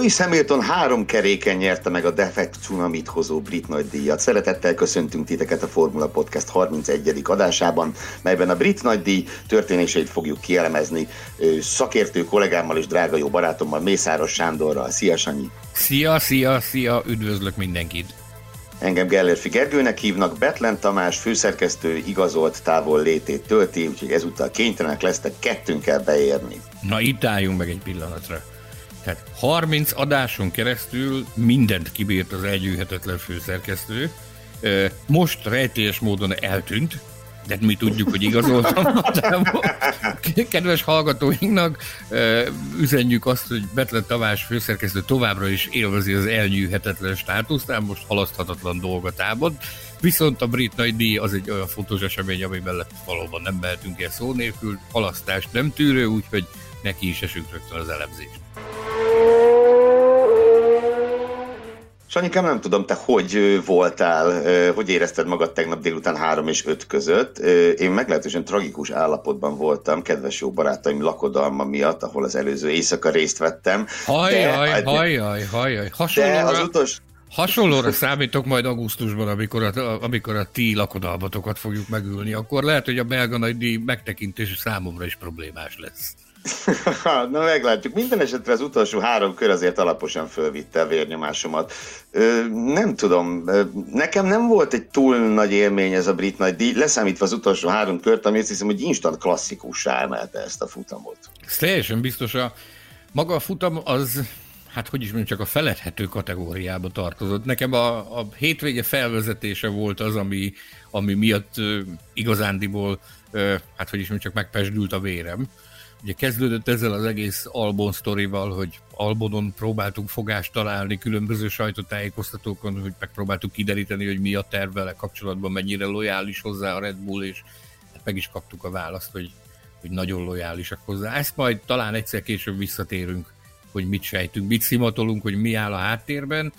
Louis Hamilton három keréken nyerte meg a Defect Tsunamit hozó brit nagydíjat. Szeretettel köszöntünk titeket a Formula Podcast 31. adásában, melyben a brit nagydíj történéseit fogjuk kielemezni szakértő kollégámmal és drága jó barátommal, Mészáros Sándorral. Szia, Sanyi! Szia, szia, szia, üdvözlök mindenkit! Engem Gellérfi Gergőnek hívnak, Betlen Tamás főszerkesztő igazolt távol létét tölti, úgyhogy ezúttal kénytelenek lesztek kettőnkkel beérni. Na itt álljunk meg egy pillanatra. Tehát 30 adáson keresztül mindent kibírt az elgyűhetetlen főszerkesztő. Most rejtélyes módon eltűnt, de mi tudjuk, hogy igazoltam. Kedves hallgatóinknak üzenjük azt, hogy Betlen Tavás főszerkesztő továbbra is élvezi az elnyűhetetlen státuszt, ám most halaszthatatlan dolgot támad. Viszont a brit nagy díj az egy olyan fontos esemény, ami mellett valóban nem mehetünk el szó nélkül, halasztást nem tűrő, úgyhogy neki is esünk rögtön az elemzést. Sanyikám, nem tudom, te hogy voltál, hogy érezted magad tegnap délután három és öt között. Én meglehetősen tragikus állapotban voltam, kedves jó barátaim lakodalma miatt, ahol az előző éjszaka részt vettem. Hajjaj, hajjaj, hajjaj. Hasonlóra, az utolsó, Hasonlóra számítok majd augusztusban, amikor a, amikor a ti lakodalmatokat fogjuk megülni. Akkor lehet, hogy a belga nagy díj megtekintése számomra is problémás lesz. Na meglátjuk. Minden esetre az utolsó három kör azért alaposan fölvitte a vérnyomásomat. Ö, nem tudom, nekem nem volt egy túl nagy élmény ez a brit nagy díj, leszámítva az utolsó három kört, ami azt hiszem, hogy instant klasszikussá emelte ezt a futamot. Ez teljesen biztos a maga a futam az hát hogy is mondjam, csak a feledhető kategóriába tartozott. Nekem a, a hétvége felvezetése volt az, ami, ami miatt uh, igazándiból, hát hogy is mondjam, csak megpesdült a vérem. Ugye kezdődött ezzel az egész Albon sztorival, hogy Albonon próbáltunk fogást találni különböző sajtótájékoztatókon, hogy megpróbáltuk kideríteni, hogy mi a terv vele kapcsolatban, mennyire lojális hozzá a Red Bull, és hát meg is kaptuk a választ, hogy, hogy nagyon lojálisak hozzá. Ezt majd talán egyszer később visszatérünk, hogy mit sejtünk, mit szimatolunk, hogy mi áll a háttérben.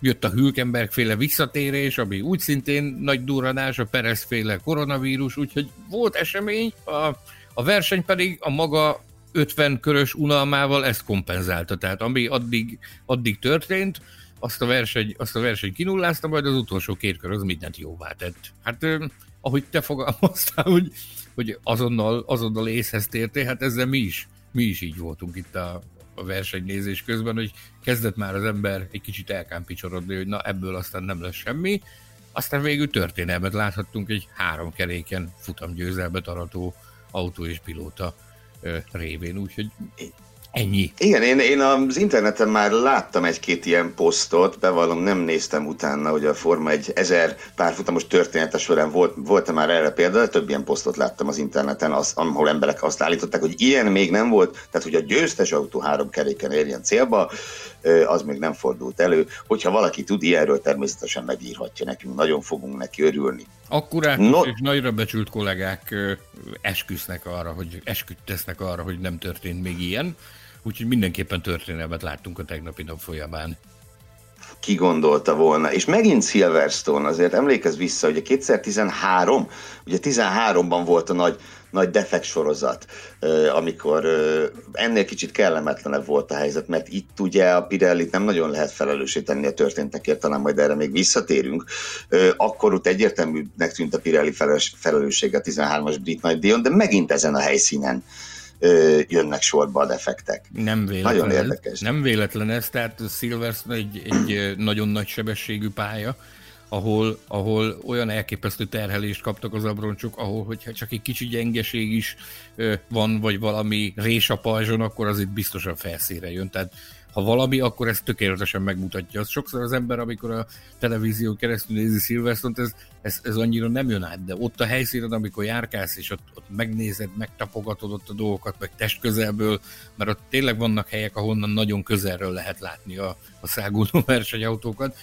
Jött a Hülkenberg féle visszatérés, ami úgy szintén nagy durranás, a Perez féle koronavírus, úgyhogy volt esemény, a a verseny pedig a maga 50 körös unalmával ezt kompenzálta. Tehát ami addig, addig történt, azt a verseny, azt a verseny kinullázta, majd az utolsó két kör az mindent jóvá tett. Hát ahogy te fogalmaztál, hogy, hogy azonnal, azonnal észhez tértél, hát ezzel mi is, mi is így voltunk itt a, a versenynézés közben, hogy kezdett már az ember egy kicsit elkámpicsorodni, hogy na ebből aztán nem lesz semmi. Aztán végül történelmet láthattunk egy három keréken futamgyőzelmet arató autó és pilóta révén, úgyhogy Ennyi. Igen, én, én az interneten már láttam egy-két ilyen posztot, bevallom, nem néztem utána, hogy a Forma egy ezer párfutamos története során volt, volt már erre példa, de több ilyen posztot láttam az interneten, az, ahol emberek azt állították, hogy ilyen még nem volt, tehát hogy a győztes autó három keréken érjen célba, az még nem fordult elő. Hogyha valaki tud ilyenről, természetesen megírhatja nekünk, nagyon fogunk neki örülni. Akkurát no. és nagyra becsült kollégák esküsznek arra, hogy esküdtesznek arra, hogy nem történt még ilyen úgyhogy mindenképpen történelmet láttunk a tegnapi nap folyamán. Ki gondolta volna. És megint Silverstone, azért emlékezz vissza, hogy a 2013, ugye 13-ban volt a nagy, nagy defekt sorozat, amikor ennél kicsit kellemetlenebb volt a helyzet, mert itt ugye a Pirellit nem nagyon lehet felelősíteni a történtekért, talán majd erre még visszatérünk. Akkor ott egyértelműnek tűnt a Pirelli felelőssége a 13-as brit nagy díjon, de megint ezen a helyszínen jönnek sorba a defektek. Nem véletlen. Nagyon érdekes. Nem véletlen ez, tehát Silverstone egy, egy nagyon nagy sebességű pálya, ahol, ahol olyan elképesztő terhelést kaptak az abroncsok, ahol hogyha csak egy kicsi gyengeség is van, vagy valami rés a pajzson, akkor az itt biztosan felszíre jön. Tehát ha valami, akkor ez tökéletesen megmutatja. Az sokszor az ember, amikor a televízió keresztül nézi Silverstone-t, ez, ez, ez annyira nem jön át, de ott a helyszínen, amikor járkálsz, és ott, ott megnézed, megtapogatod ott a dolgokat, meg test közelből, mert ott tényleg vannak helyek, ahonnan nagyon közelről lehet látni a, a száguló versenyautókat,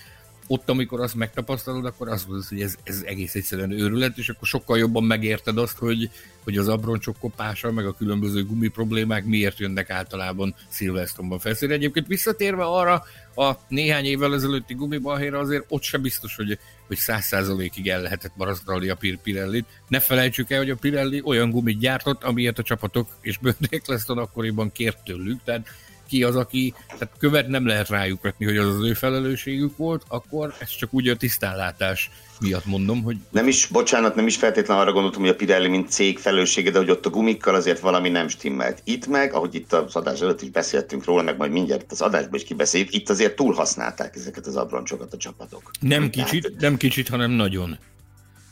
ott, amikor azt megtapasztalod, akkor azt mondod, hogy ez, ez egész egyszerűen őrület, és akkor sokkal jobban megérted azt, hogy, hogy az abroncsok kopása, meg a különböző gumi problémák miért jönnek általában Silverstone-ban felszínre. Egyébként visszatérve arra a néhány évvel ezelőtti gumibalhéra, azért ott sem biztos, hogy, hogy száz százalékig el lehetett marasztalni a Pirellit. Ne felejtsük el, hogy a Pirelli olyan gumit gyártott, amilyet a csapatok és Böndék Leszton akkoriban kért tőlük, tehát ki az, aki, tehát követ nem lehet rájuk vetni, hogy az az ő felelősségük volt, akkor ez csak úgy a tisztánlátás miatt mondom, hogy... Nem is, bocsánat, nem is feltétlenül arra gondoltam, hogy a Pirelli mint cég felelőssége, de hogy ott a gumikkal azért valami nem stimmelt. Itt meg, ahogy itt az adás előtt is beszéltünk róla, meg majd mindjárt az adásban is kibeszéljük, itt azért túlhasználták ezeket az abroncsokat a csapatok. Nem kicsit, Tehát... nem kicsit, hanem nagyon.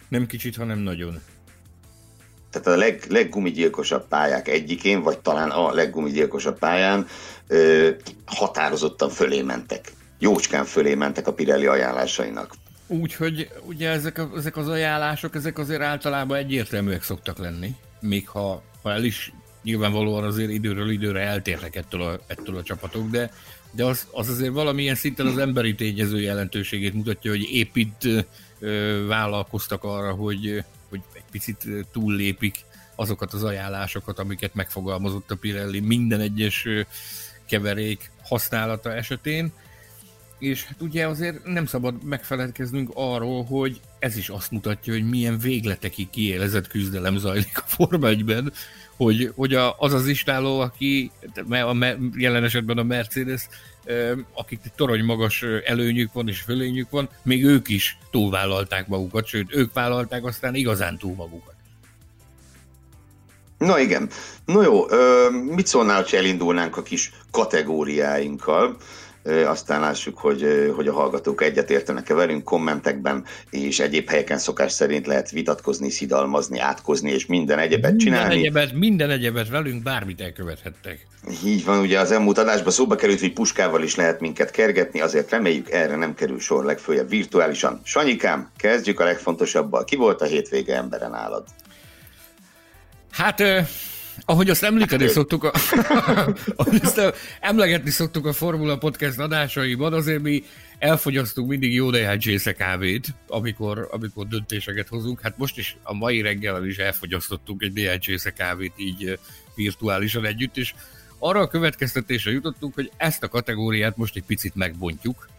Nem kicsit, hanem nagyon tehát a leg, leggumigyilkosabb pályák egyikén, vagy talán a leggumigyilkosabb pályán ö, határozottan fölé mentek. Jócskán fölé mentek a Pirelli ajánlásainak. Úgyhogy ugye ezek, ezek az ajánlások, ezek azért általában egyértelműek szoktak lenni, még ha, ha el is nyilvánvalóan azért időről időre eltérnek ettől a, ettől a csapatok, de, de az, az azért valamilyen szinten az emberi tényező jelentőségét mutatja, hogy épp itt ö, vállalkoztak arra, hogy, hogy egy picit túllépik azokat az ajánlásokat, amiket megfogalmazott a Pirelli minden egyes keverék használata esetén. És hát ugye azért nem szabad megfeledkeznünk arról, hogy ez is azt mutatja, hogy milyen végletekig kiélezett küzdelem zajlik a Forma 1-ben, hogy, hogy a, az az istáló, aki a, jelen esetben a Mercedes, akik torony magas előnyük van és fölényük van, még ők is túlvállalták magukat, sőt, ők vállalták aztán igazán túl magukat. Na igen. No jó, mit szólnál, ha elindulnánk a kis kategóriáinkkal? aztán lássuk, hogy, hogy a hallgatók egyetértenek-e velünk kommentekben, és egyéb helyeken szokás szerint lehet vitatkozni, szidalmazni, átkozni, és minden egyebet minden csinálni. Egyebet, minden egyebet velünk bármit elkövethettek. Így van, ugye az elmúlt adásban szóba került, hogy puskával is lehet minket kergetni, azért reméljük erre nem kerül sor legfőjebb virtuálisan. Sanyikám, kezdjük a legfontosabbal. Ki volt a hétvége emberen nálad? Hát ahogy azt említeni szoktuk, a, ahogy azt emlegetni szoktuk a Formula Podcast adásaiban, azért mi elfogyasztunk mindig jó néhány csésze kávét, amikor, amikor döntéseket hozunk. Hát most is a mai reggel is elfogyasztottunk egy néhány csésze kávét így virtuálisan együtt, és arra a következtetésre jutottunk, hogy ezt a kategóriát most egy picit megbontjuk.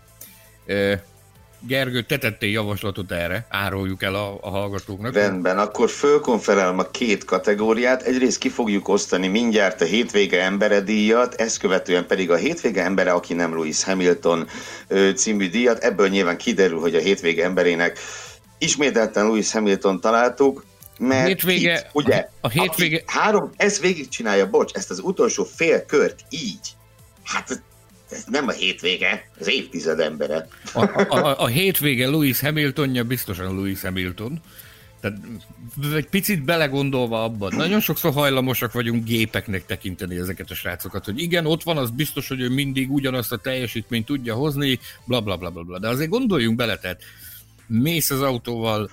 Gergő, te tettél javaslatot erre, áruljuk el a, a hallgatóknak. Rendben, akkor fölkonferálom a két kategóriát. Egyrészt ki fogjuk osztani mindjárt a hétvége embere díjat, ezt követően pedig a hétvége embere, aki nem Louis Hamilton című díjat. Ebből nyilván kiderül, hogy a hétvége emberének ismételten Louis Hamilton találtuk, mert hétvége, itt, ugye, a hétvége... három, ez végigcsinálja, bocs, ezt az utolsó fél kört így, hát nem a hétvége, az évtized embere. A, a, a hétvége Louis Hamiltonja biztosan Louis Hamilton. Tehát egy picit belegondolva abban, nagyon sokszor hajlamosak vagyunk gépeknek tekinteni ezeket a srácokat, hogy igen, ott van, az biztos, hogy ő mindig ugyanazt a teljesítményt tudja hozni, bla bla bla bla, bla. de azért gondoljunk bele, tehát mész az autóval,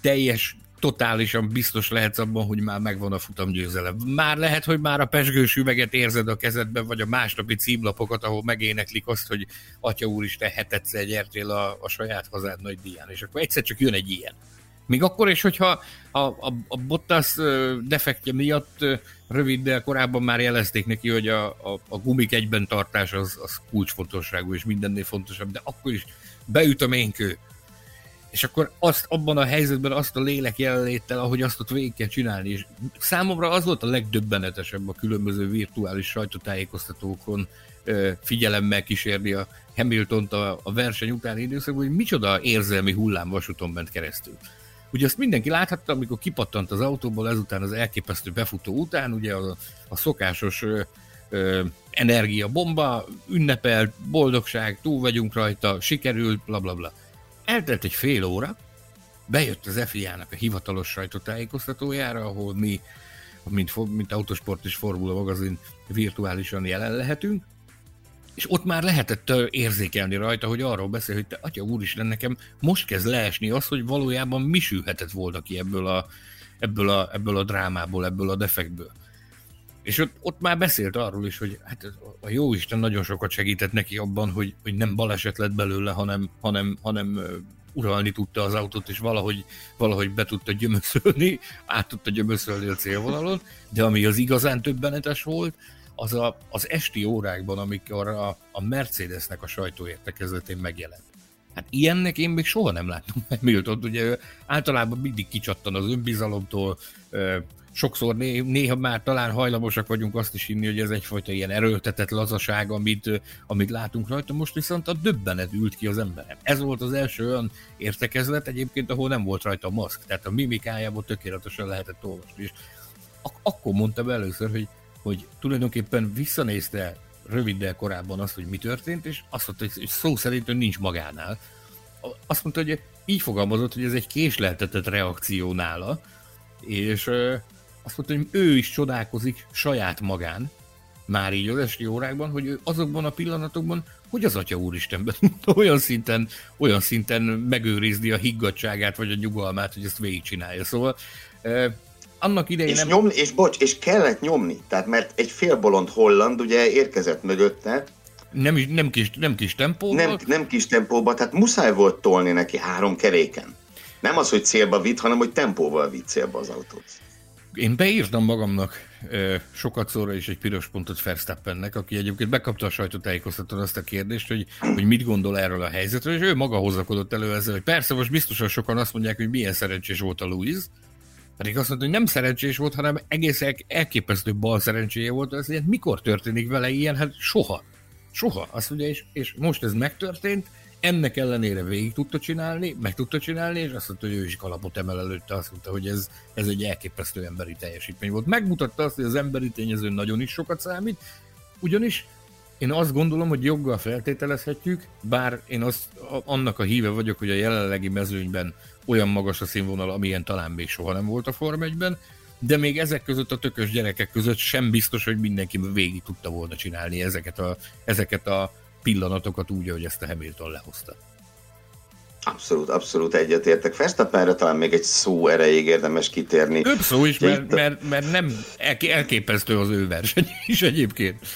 teljes totálisan biztos lehetsz abban, hogy már megvan a futamgyőzelem. Már lehet, hogy már a pesgős üveget érzed a kezedben, vagy a másnapi címlapokat, ahol megéneklik azt, hogy Atya úristen, hetedszer gyertél a, a saját hazád nagy díján, és akkor egyszer csak jön egy ilyen. Még akkor is, hogyha a, a, a Bottas defektje miatt röviddel korábban már jelezték neki, hogy a, a, a gumik egyben tartás az, az kulcsfontosságú, és mindennél fontosabb, de akkor is beüt a ménkő, és akkor azt abban a helyzetben azt a lélek jelenléttel, ahogy azt ott végig kell csinálni. És számomra az volt a legdöbbenetesebb a különböző virtuális sajtótájékoztatókon figyelemmel kísérni a Hamilton-t a, a verseny utáni időszakban, hogy micsoda érzelmi hullámvasúton ment keresztül. Ugye azt mindenki láthatta, amikor kipattant az autóból ezután az elképesztő befutó után, ugye a, a szokásos ö, ö, energiabomba, ünnepelt, boldogság, túl vagyunk rajta, sikerült, bla bla bla. Eltelt egy fél óra, bejött az FIA-nak a hivatalos sajtótájékoztatójára, ahol mi, mint, mint Autosport és Formula magazin virtuálisan jelen lehetünk, és ott már lehetett érzékelni rajta, hogy arról beszél, hogy te, atya úristen, nekem most kezd leesni az, hogy valójában mi sülhetett volna ki ebből a, ebből a, ebből a drámából, ebből a defektből. És ott, ott már beszélt arról is, hogy hát a jó Isten nagyon sokat segített neki abban, hogy, hogy nem baleset lett belőle, hanem, hanem, hanem uralni tudta az autót, és valahogy, valahogy be tudta gyömöszölni, át tudta gyömöszölni a célvonalon, de ami az igazán többenetes volt, az a, az esti órákban, amikor a, a Mercedesnek a sajtóértekezletén megjelent. Hát ilyennek én még soha nem láttam Hamilton, ugye általában mindig kicsattan az önbizalomtól, sokszor né, néha már talán hajlamosak vagyunk azt is hinni, hogy ez egyfajta ilyen erőltetett lazaság, amit, amit látunk rajta, most viszont a döbbenet ült ki az emberem. Ez volt az első olyan értekezlet egyébként, ahol nem volt rajta a maszk, tehát a mimikájából tökéletesen lehetett olvasni, és ak- akkor mondtam először, hogy, hogy tulajdonképpen visszanézte röviddel korábban azt, hogy mi történt, és azt mondta, hogy szó szerint hogy nincs magánál. Azt mondta, hogy így fogalmazott, hogy ez egy késleltetett reakció nála, és azt mondta, hogy ő is csodálkozik saját magán, már így az esti órákban, hogy ő azokban a pillanatokban, hogy az Atya Úristenben olyan szinten, olyan szinten megőrizni a higgadságát, vagy a nyugalmát, hogy ezt végigcsinálja. Szóval eh, annak idején és nem... Nyomni, és bocs, és kellett nyomni, tehát mert egy félbolond holland ugye érkezett mögötte, nem, nem, kis, nem kis tempóban? Nem, nem kis tempóban, tehát muszáj volt tolni neki három keréken. Nem az, hogy célba vitt, hanem hogy tempóval vitt célba az autót. Én beírtam magamnak sokat szóra is egy piros pontot Verstappennek, aki egyébként bekapta a sajtótájékoztatón azt a kérdést, hogy, hogy mit gondol erről a helyzetről, és ő maga hozakodott elő ezzel, hogy persze most biztosan sokan azt mondják, hogy milyen szerencsés volt a Louis, pedig azt mondta, hogy nem szerencsés volt, hanem egész elképesztő bal szerencséje volt, az hogy mikor történik vele ilyen? Hát soha. Soha. Azt mondja, és, és most ez megtörtént, ennek ellenére végig tudta csinálni, meg tudta csinálni, és azt mondta, hogy ő is kalapot emel előtte, azt mondta, hogy ez, ez egy elképesztő emberi teljesítmény volt. Megmutatta azt, hogy az emberi tényező nagyon is sokat számít, ugyanis én azt gondolom, hogy joggal feltételezhetjük, bár én azt, annak a híve vagyok, hogy a jelenlegi mezőnyben olyan magas a színvonal, amilyen talán még soha nem volt a Form 1-ben, de még ezek között a tökös gyerekek között sem biztos, hogy mindenki végig tudta volna csinálni ezeket a, ezeket a pillanatokat úgy, hogy ezt a Hamilton lehozta. Abszolút, abszolút egyetértek. Verstappenre talán még egy szó erejéig érdemes kitérni. Több szó is, mert, mert, mert nem elképesztő az ő verseny is egyébként.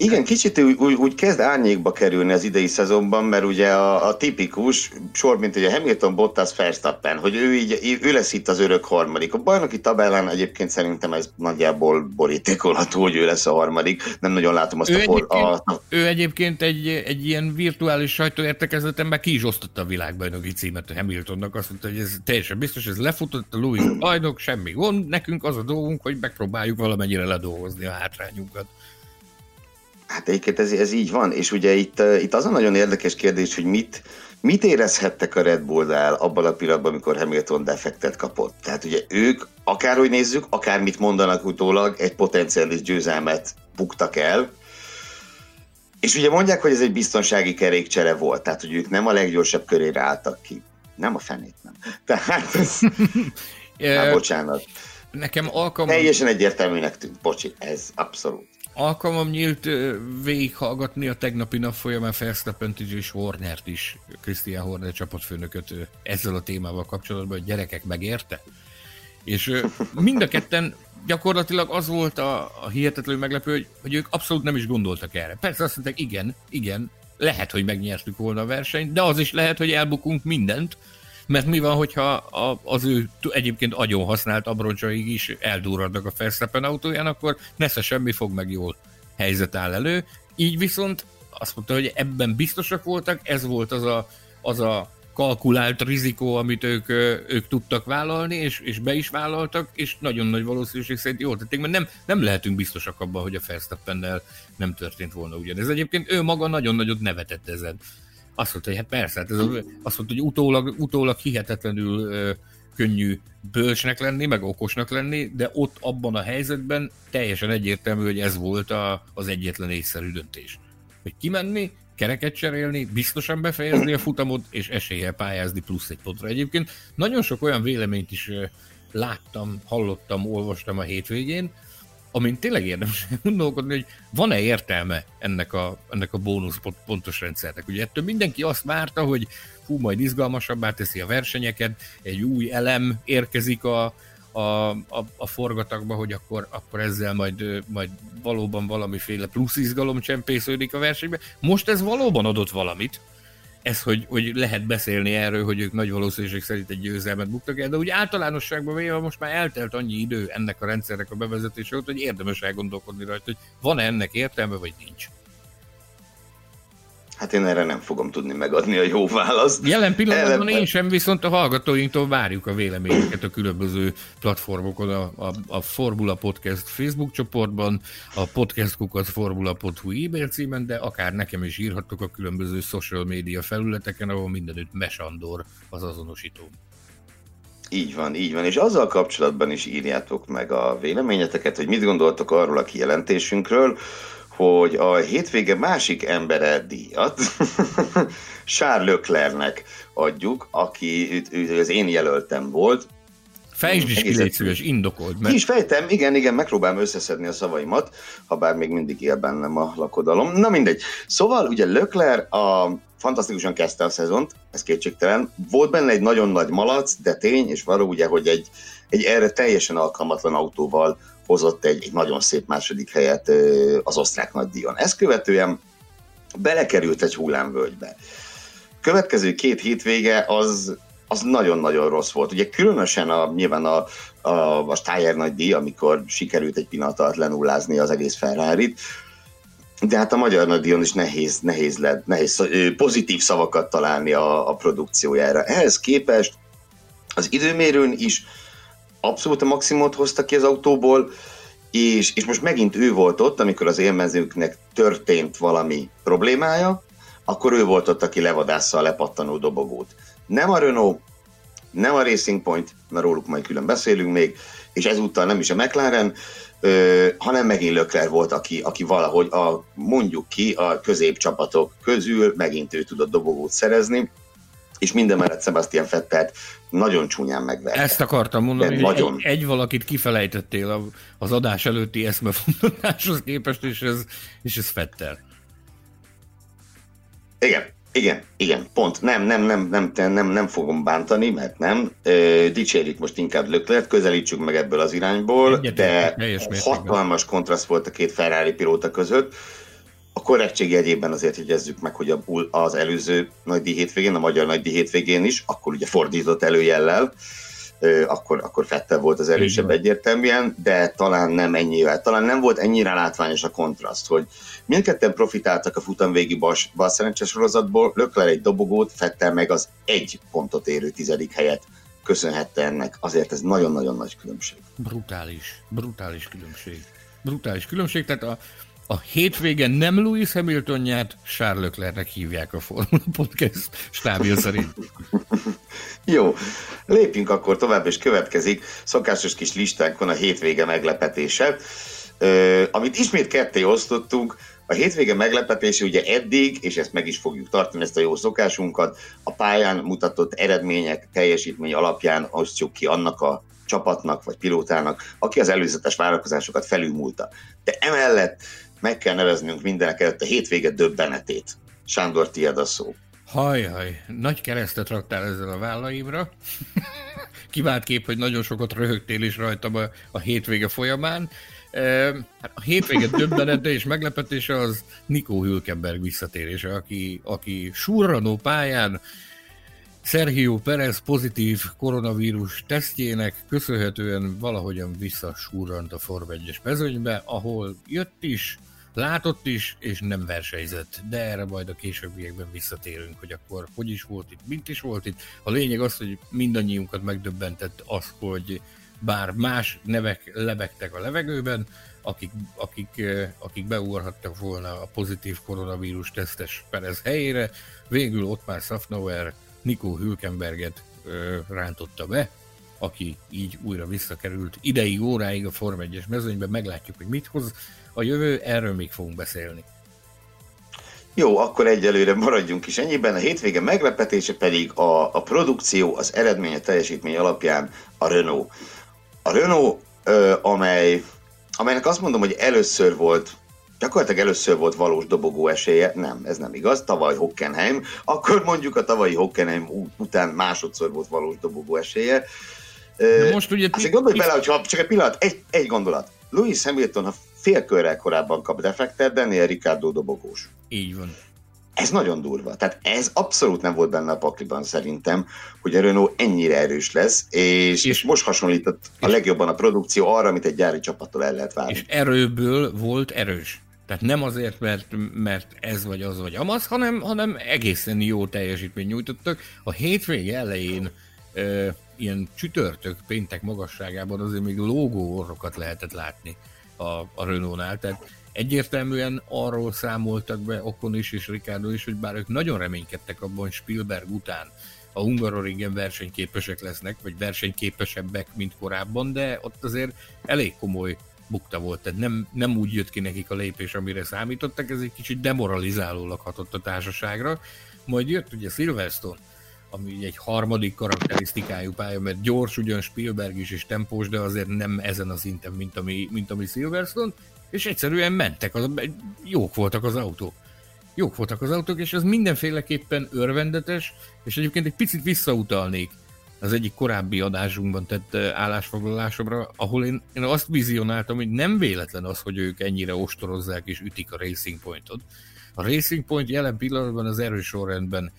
Igen, kicsit úgy, úgy, úgy kezd árnyékba kerülni az idei szezonban, mert ugye a, a tipikus sor, mint ugye Hamilton, Bottas, Verstappen, hogy ő, így, ő lesz itt az örök harmadik. A bajnoki tabellán egyébként szerintem ez nagyjából borítékolható, hogy ő lesz a harmadik. Nem nagyon látom azt ő a, for, a... Ő egyébként egy, egy ilyen virtuális sajtóértekezleten már ki is osztotta a világbajnoki címet a Hamiltonnak. Azt mondta, hogy ez teljesen biztos, ez lefutott a Louis bajnok, semmi gond. Nekünk az a dolgunk, hogy megpróbáljuk valamennyire ledolgozni a hátrányunkat. Hát egyébként ez, ez így van, és ugye itt, itt az a nagyon érdekes kérdés, hogy mit, mit érezhettek a Red Bull-nál abban a pillanatban, amikor Hamilton defektet kapott. Tehát ugye ők, akárhogy nézzük, akármit mondanak utólag, egy potenciális győzelmet buktak el, és ugye mondják, hogy ez egy biztonsági kerékcsere volt, tehát hogy ők nem a leggyorsabb körére álltak ki. Nem a fenét, nem. Tehát ez... Na, bocsánat. Nekem alkalmam... Teljesen egyértelműnek tűnt, bocsi, ez abszolút alkalmam nyílt végighallgatni a tegnapi nap folyamán verstappen és Hornert is, Christian Horner csapatfőnököt ezzel a témával kapcsolatban, hogy gyerekek megérte. És mind a ketten gyakorlatilag az volt a, a hihetetlen meglepő, hogy, hogy ők abszolút nem is gondoltak erre. Persze azt mondták, igen, igen, lehet, hogy megnyertük volna a versenyt, de az is lehet, hogy elbukunk mindent, mert mi van, hogyha az ő egyébként agyon használt abroncsaig is eldúradnak a Verstappen autóján, akkor nesze semmi fog meg jól helyzet áll elő. Így viszont azt mondta, hogy ebben biztosak voltak, ez volt az a, az a kalkulált rizikó, amit ők, ők tudtak vállalni, és, és be is vállaltak, és nagyon nagy valószínűség szerint jól tették, mert nem, nem lehetünk biztosak abban, hogy a Verstappennel nem történt volna ugyanez. Egyébként ő maga nagyon nagyot nevetett ezen. Azt mondta, hogy hát persze, hát ez az, azt mondta, hogy utólag, utólag hihetetlenül ö, könnyű bölcsnek lenni, meg okosnak lenni, de ott abban a helyzetben teljesen egyértelmű, hogy ez volt a, az egyetlen észszerű döntés. Hogy kimenni, kereket cserélni, biztosan befejezni a futamot, és eséllyel pályázni plusz egy pontra. Egyébként nagyon sok olyan véleményt is láttam, hallottam, olvastam a hétvégén, amin tényleg érdemes gondolkodni, hogy van-e értelme ennek a, ennek a bónusz pontos rendszernek. Ugye ettől mindenki azt várta, hogy hú, majd izgalmasabbá teszi a versenyeket, egy új elem érkezik a, a, a, a forgatagba, hogy akkor, akkor ezzel majd, majd valóban valamiféle plusz izgalom csempésződik a versenybe. Most ez valóban adott valamit, ez, hogy, hogy lehet beszélni erről, hogy ők nagy valószínűség szerint egy győzelmet buktak el, de úgy általánosságban véve most már eltelt annyi idő ennek a rendszernek a bevezetése óta, hogy érdemes elgondolkodni rajta, hogy van-e ennek értelme, vagy nincs. Hát én erre nem fogom tudni megadni a jó választ. Jelen pillanatban Ellenben... én sem, viszont a hallgatóinktól várjuk a véleményeket a különböző platformokon, a, a, a Formula Podcast Facebook csoportban, a podcastkukat.formula.hu e-mail címen, de akár nekem is írhattok a különböző social media felületeken, ahol mindenütt Mesandor az azonosító. Így van, így van, és azzal kapcsolatban is írjátok meg a véleményeteket, hogy mit gondoltok arról a kijelentésünkről, hogy a hétvége másik embere díjat Charles Leclernek adjuk, aki az én jelöltem volt. Fejtsd is ki, szíves, indokold meg. Ki is fejtem, igen, igen, megpróbálom összeszedni a szavaimat, ha bár még mindig él bennem a lakodalom. Na mindegy. Szóval ugye Lökler a fantasztikusan kezdte a szezont, ez kétségtelen. Volt benne egy nagyon nagy malac, de tény, és való ugye, hogy egy, egy erre teljesen alkalmatlan autóval hozott egy, egy nagyon szép második helyet az osztrák nagydíjon. Ezt követően belekerült egy hullámvölgybe. Következő két hétvége az, az nagyon-nagyon rossz volt. Ugye különösen a, nyilván a, a, a Steyer nagy díj, amikor sikerült egy pillanat alatt lenullázni az egész ferrari de hát a magyar nagydíjon is nehéz, nehéz, lett, nehéz pozitív szavakat találni a, a produkciójára. Ehhez képest az időmérőn is abszolút a maximumot hozta ki az autóból, és, és most megint ő volt ott, amikor az élmezőknek történt valami problémája, akkor ő volt ott, aki levadásza a lepattanó dobogót. Nem a Renault, nem a Racing Point, mert róluk majd külön beszélünk még, és ezúttal nem is a McLaren, ö, hanem megint Lökler volt, aki, aki valahogy a, mondjuk ki a középcsapatok közül megint ő tudott dobogót szerezni, és minden mellett Sebastian Fettelt nagyon csúnyán megverte. Ezt akartam mondani, hogy nagyon... egy, egy valakit kifelejtettél az adás előtti eszmefondoláshoz képest, és ez, és ez Fettel. Igen, igen, igen, pont. Nem, nem, nem, nem, nem, nem fogom bántani, mert nem. Ö, dicsérjük most inkább Löklert, közelítsük meg ebből az irányból, Egyetlen, de hatalmas kontraszt volt a két Ferrari pilóta között. A korrektség jegyében azért jegyezzük meg, hogy az előző nagydíj hétvégén, a magyar nagydíj hétvégén is, akkor ugye fordított előjellel, akkor, akkor Fettel volt az erősebb egyértelműen, de talán nem ennyivel. Talán nem volt ennyire látványos a kontraszt, hogy mindketten profitáltak a futamvégi bas, bal sorozatból, Lökler egy dobogót, Fettel meg az egy pontot érő tizedik helyet köszönhette ennek. Azért ez nagyon-nagyon nagy különbség. Brutális, brutális különbség. Brutális különbség, tehát a, a hétvégen nem Louis Hamilton nyert, Charles Leclernek hívják a Formula Podcast stábja szerint. Jó, lépjünk akkor tovább, és következik szokásos kis listánkon a hétvége meglepetése, ö, amit ismét ketté osztottunk, a hétvége meglepetése ugye eddig, és ezt meg is fogjuk tartani, ezt a jó szokásunkat, a pályán mutatott eredmények, teljesítmény alapján osztjuk ki annak a csapatnak vagy pilótának, aki az előzetes várakozásokat felülmúlta. De emellett meg kell neveznünk mindenek előtt a hétvége döbbenetét. Sándor, tiéd a szó. Hajhaj, nagy keresztet raktál ezzel a vállaimra. Kivált kép, hogy nagyon sokat röhögtél is rajtam a, a hétvége folyamán. E, a hétvége döbbenete és meglepetése az Nikó Hülkenberg visszatérése, aki, aki surranó pályán Sergio Perez pozitív koronavírus tesztjének köszönhetően valahogyan visszasúrrant a Form 1-es mezőnybe, ahol jött is, látott is, és nem versenyzett. De erre majd a későbbiekben visszatérünk, hogy akkor hogy is volt itt, mint is volt itt. A lényeg az, hogy mindannyiunkat megdöbbentett az, hogy bár más nevek lebegtek a levegőben, akik, akik, akik beugorhattak volna a pozitív koronavírus tesztes Perez helyére, végül ott már Safnauer Nico Hülkenberget rántotta be, aki így újra visszakerült ideig, óráig a Form 1-es mezőnyben, meglátjuk, hogy mit hoz a jövő, erről még fogunk beszélni. Jó, akkor egyelőre maradjunk is ennyiben. A hétvége meglepetése pedig a, a produkció, az eredmény, a teljesítmény alapján a Renault. A Renault, ö, amely, amelynek azt mondom, hogy először volt gyakorlatilag először volt valós dobogó esélye, nem, ez nem igaz, tavaly Hockenheim, akkor mondjuk a tavalyi Hockenheim után másodszor volt valós dobogó esélye, De most ugye... Azért gondolj bele, hogyha csak egy pillanat, egy, egy gondolat. Louis Hamilton, ha fél körrel korábban kap defektet, Daniel Ricardo dobogós. Így van. Ez nagyon durva. Tehát ez abszolút nem volt benne a pakliban szerintem, hogy a Renault ennyire erős lesz, és, és most hasonlított a legjobban a produkció arra, amit egy gyári csapattól el lehet várni. És erőből volt erős. Tehát nem azért, mert, mert ez vagy az vagy amaz, hanem, hanem egészen jó teljesítmény nyújtottak. A hétvége elején e, ilyen csütörtök, péntek magasságában azért még lógó orrokat lehetett látni a, a Renault-nál. Tehát egyértelműen arról számoltak be Okon is és Ricardo is, hogy bár ők nagyon reménykedtek abban, Spielberg után a Hungaroringen versenyképesek lesznek, vagy versenyképesebbek, mint korábban, de ott azért elég komoly bukta volt, tehát nem, nem úgy jött ki nekik a lépés, amire számítottak, ez egy kicsit demoralizálólag hatott a társaságra. Majd jött ugye Silverstone, ami egy harmadik karakterisztikájú pálya, mert gyors ugyan Spielberg is és tempós, de azért nem ezen a szinten, mint ami, mint ami Silverstone, és egyszerűen mentek, az, jók voltak az autók. Jók voltak az autók, és ez mindenféleképpen örvendetes, és egyébként egy picit visszautalnék az egyik korábbi adásunkban tett állásfoglalásomra, ahol én, én azt vizionáltam, hogy nem véletlen az, hogy ők ennyire ostorozzák és ütik a Racing Pointot. A Racing Point jelen pillanatban az erős sorrendben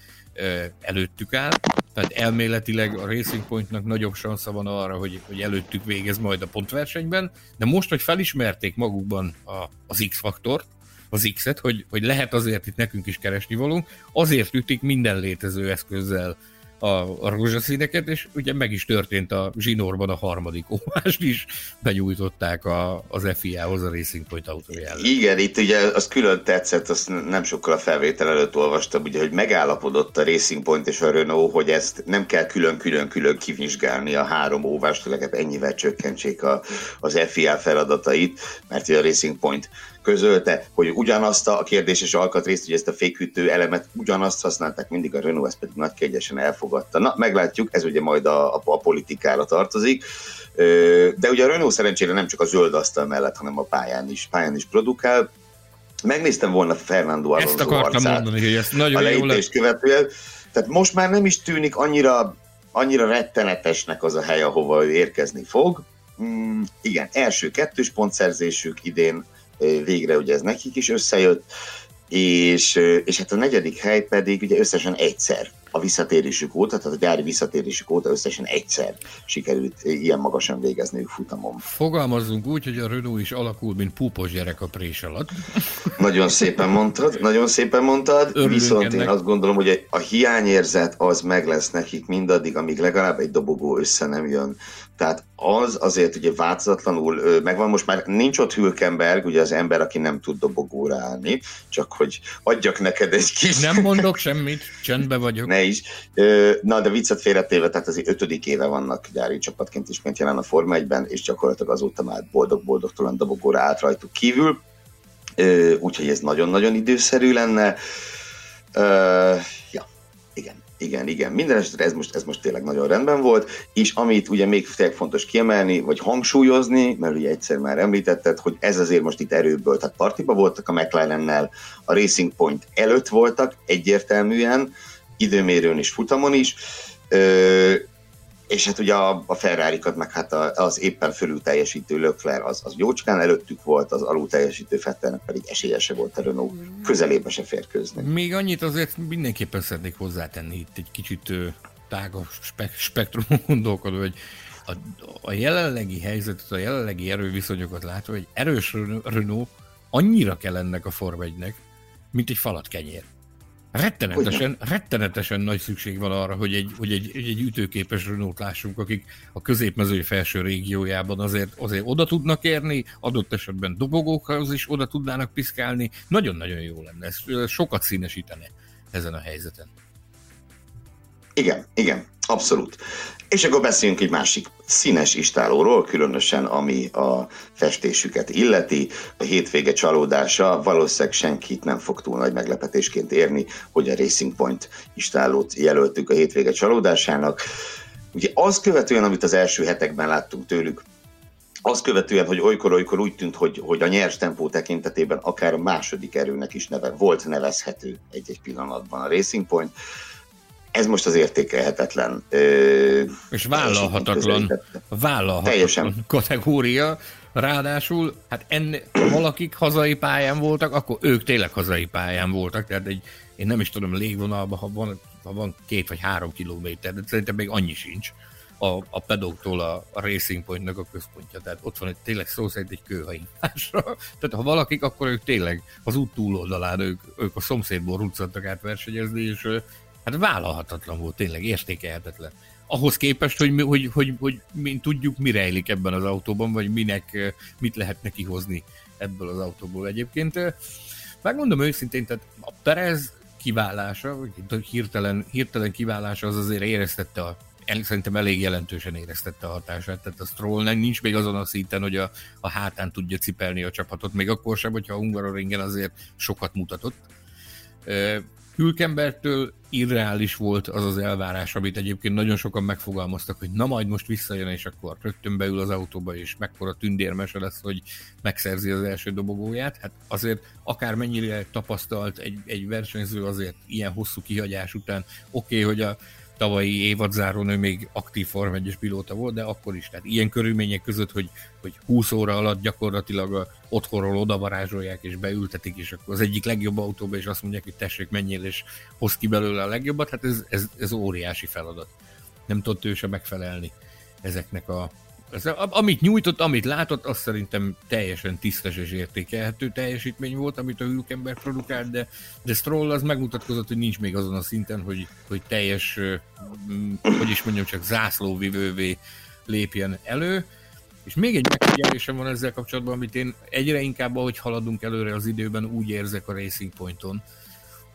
előttük áll, tehát elméletileg a Racing Pointnak nagyobb sansza van arra, hogy, hogy előttük végez majd a pontversenyben, de most, hogy felismerték magukban a, az X-faktort, az X-et, hogy, hogy lehet azért itt nekünk is keresni valunk, azért ütik minden létező eszközzel a, a rózsaszíneket, és ugye meg is történt a zsinórban a harmadik óvást is, benyújtották a, az FIA-hoz a Racing Point autójára. Igen, itt ugye az külön tetszett, azt nem sokkal a felvétel előtt olvastam, ugye, hogy megállapodott a Racing Point és a Renault, hogy ezt nem kell külön-külön-külön kivizsgálni a három óvást, legalább ennyivel csökkentsék a, az FIA feladatait, mert a Racing Point közölte, hogy ugyanazt a kérdéses alkatrészt, hogy ezt a fékhűtő elemet ugyanazt használták mindig, a Renault ezt pedig nagy kérdésen elfogadta. Na, meglátjuk, ez ugye majd a, a, a politikára tartozik. De ugye a Renault szerencsére nem csak a zöld asztal mellett, hanem a pályán is, pályán is produkál. Megnéztem volna Fernando Alonso Ezt akartam arcát mondani, hogy ezt nagyon a jól követően. Tehát most már nem is tűnik annyira, annyira rettenetesnek az a hely, ahova ő érkezni fog. Mm, igen, első kettős pontszerzésük idén, végre ugye ez nekik is összejött, és, és hát a negyedik hely pedig ugye összesen egyszer a visszatérésük óta, tehát a gyári visszatérésük óta összesen egyszer sikerült ilyen magasan végezniük futamon. Fogalmazzunk úgy, hogy a Renault is alakul, mint púpos gyerek a prés alatt. Nagyon szépen mondtad, nagyon szépen mondtad, Örülünk viszont ennek. én azt gondolom, hogy a hiányérzet az meg lesz nekik mindaddig, amíg legalább egy dobogó össze nem jön. Tehát az azért ugye változatlanul megvan, most már nincs ott Hülkenberg, ugye az ember, aki nem tud dobogóra állni, csak hogy adjak neked egy kis... Nem mondok semmit, csendbe vagyok. Ne is. Na, de viccet félretéve, tehát az ötödik éve vannak gyári csapatként is ment jelen a Forma 1-ben, és gyakorlatilag azóta már boldog-boldogtalan dobogóra állt rajtuk kívül, úgyhogy ez nagyon-nagyon időszerű lenne. Ja, igen. Igen. Minden esetre ez most, ez most tényleg nagyon rendben volt, és amit ugye még tényleg fontos kiemelni, vagy hangsúlyozni, mert ugye egyszer már említetted, hogy ez azért most itt erőből, tehát partiba voltak a McLarennel, a Racing Point előtt voltak egyértelműen, időmérőn is, futamon is, és hát ugye a, a ferrari meg hát az éppen fölül teljesítő Leclerc az, az jócskán előttük volt, az alul teljesítő Fettelnek pedig esélyese volt a Renault közelébe se férkőzni. Még annyit azért mindenképpen szeretnék hozzátenni itt egy kicsit tágabb spek- spektrumon gondolkodó, hogy a, a jelenlegi helyzetet, a jelenlegi erőviszonyokat látva, hogy erős Renault annyira kell ennek a Form mint egy falat kenyér. Rettenetesen, rettenetesen nagy szükség van arra, hogy egy, hogy egy, egy ütőképes Renault lássunk, akik a középmezői felső régiójában azért, azért oda tudnak érni, adott esetben dobogókhoz is oda tudnának piszkálni. Nagyon-nagyon jó lenne, ez sokat színesítene ezen a helyzeten. Igen, igen, abszolút. És akkor beszéljünk egy másik színes istálóról, különösen ami a festésüket illeti. A hétvége csalódása valószínűleg senkit nem fog túl nagy meglepetésként érni, hogy a Racing Point istálót jelöltük a hétvége csalódásának. Ugye az követően, amit az első hetekben láttunk tőlük, azt követően, hogy olykor-olykor úgy tűnt, hogy, hogy a nyers tempó tekintetében akár a második erőnek is neve, volt nevezhető egy-egy pillanatban a Racing Point, ez most az értékelhetetlen. És vállalhatatlan, vállalhatatlan Teljesen. kategória. Ráadásul, hát ennél, valakik hazai pályán voltak, akkor ők tényleg hazai pályán voltak, tehát egy, én nem is tudom, légvonalban, ha van, ha van két vagy három kilométer, de szerintem még annyi sincs a, a pedóktól a, a Racing Pointnak a központja. Tehát ott van egy, tényleg szó szerint egy kőhainásra. Tehát ha valakik, akkor ők tényleg az út túloldalán, ők, ők a szomszédból ruccantak át versenyezni, és hát vállalhatatlan volt, tényleg értékelhetetlen. Ahhoz képest, hogy, hogy, hogy, hogy mi tudjuk, mi rejlik ebben az autóban, vagy minek, mit lehet neki hozni ebből az autóból egyébként. Megmondom őszintén, tehát a Perez kiválása, vagy hirtelen, hirtelen kiválása az azért éreztette a szerintem elég jelentősen éreztette a hatását, tehát a Stroll nem, nincs még azon a szinten, hogy a, a hátán tudja cipelni a csapatot, még akkor sem, hogyha a Hungaroringen azért sokat mutatott. Hülkenbertől irreális volt az az elvárás, amit egyébként nagyon sokan megfogalmaztak, hogy na majd most visszajön, és akkor rögtön beül az autóba, és mekkora tündérmese lesz, hogy megszerzi az első dobogóját. Hát azért akár mennyire tapasztalt egy, egy versenyző azért ilyen hosszú kihagyás után, oké, okay, hogy a tavalyi évadzáron ő még aktív Form 1 pilóta volt, de akkor is. Tehát ilyen körülmények között, hogy, hogy 20 óra alatt gyakorlatilag a otthonról odavarázsolják és beültetik, és akkor az egyik legjobb autóba, és azt mondják, hogy tessék, menjél és hoz ki belőle a legjobbat, hát ez, ez, ez óriási feladat. Nem tudott ő sem megfelelni ezeknek a, ez, amit nyújtott, amit látott, azt szerintem teljesen tisztes és értékelhető teljesítmény volt, amit a Hülkenberg produkált, de, de Stroll az megmutatkozott, hogy nincs még azon a szinten, hogy, hogy teljes, hogy is mondjam, csak zászlóvivővé lépjen elő. És még egy megfigyelésem van ezzel kapcsolatban, amit én egyre inkább, ahogy haladunk előre az időben, úgy érzek a Racing Pointon,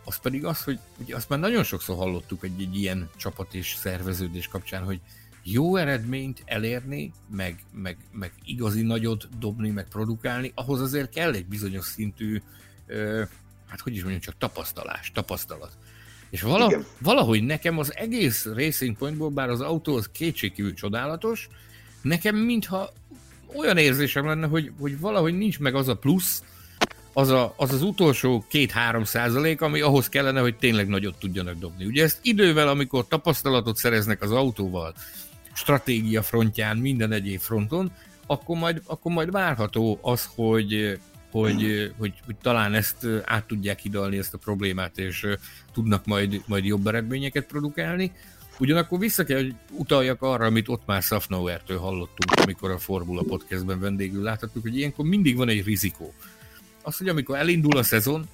az pedig az, hogy ugye azt már nagyon sokszor hallottuk egy, egy ilyen csapat és szerveződés kapcsán, hogy jó eredményt elérni, meg, meg, meg igazi nagyot dobni, meg produkálni, ahhoz azért kell egy bizonyos szintű, hát hogy is mondjam, csak tapasztalás, tapasztalat. És vala, valahogy nekem az egész Racing Pointból, bár az autó az kétségkívül csodálatos, nekem mintha olyan érzésem lenne, hogy, hogy valahogy nincs meg az a plusz, az, a, az az utolsó két-három százalék, ami ahhoz kellene, hogy tényleg nagyot tudjanak dobni. Ugye ezt idővel, amikor tapasztalatot szereznek az autóval, stratégia frontján, minden egyéb fronton, akkor majd, akkor majd várható az, hogy, hogy, hogy, hogy talán ezt át tudják hidalni, ezt a problémát, és tudnak majd, majd jobb eredményeket produkálni. Ugyanakkor vissza kell, hogy utaljak arra, amit ott már Safnauer-től hallottunk, amikor a Formula Podcastben vendégül láthattuk, hogy ilyenkor mindig van egy rizikó. Az, hogy amikor elindul a szezon,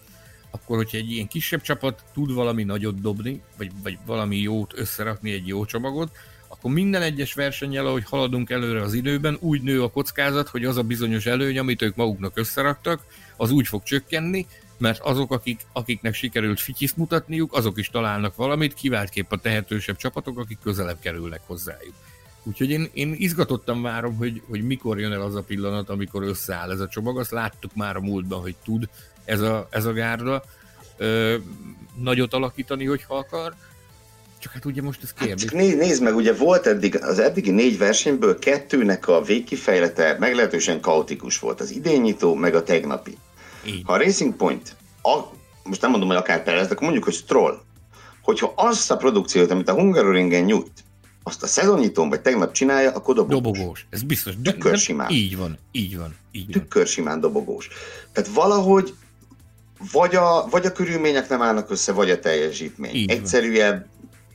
akkor, hogyha egy ilyen kisebb csapat tud valami nagyot dobni, vagy, vagy valami jót összerakni, egy jó csomagot, akkor minden egyes versennyel, ahogy haladunk előre az időben, úgy nő a kockázat, hogy az a bizonyos előny, amit ők maguknak összeraktak, az úgy fog csökkenni, mert azok, akik, akiknek sikerült fityiszt mutatniuk, azok is találnak valamit, kiváltképp a tehetősebb csapatok, akik közelebb kerülnek hozzájuk. Úgyhogy én, én izgatottan várom, hogy, hogy mikor jön el az a pillanat, amikor összeáll ez a csomag. Azt láttuk már a múltban, hogy tud ez a, ez a gárda ö, nagyot alakítani, hogyha akar csak hát ugye most ez kérdés. Hát nézd, nézd meg, ugye volt eddig, az eddigi négy versenyből kettőnek a végkifejlete meglehetősen kaotikus volt. Az idényító, meg a tegnapi. Így. Ha a Racing Point, a, most nem mondom, hogy akár Perez, de akkor mondjuk, hogy Stroll, hogyha azt a produkciót, amit a Hungaroringen nyújt, azt a szezonnyitón vagy tegnap csinálja, akkor dobogós. Dobogós, ez biztos. Tükör simán. Így van, így van. Így van. Tükör simán dobogós. Tehát valahogy vagy a, vagy a körülmények nem állnak össze, vagy a teljesítmény. Így Egyszerűen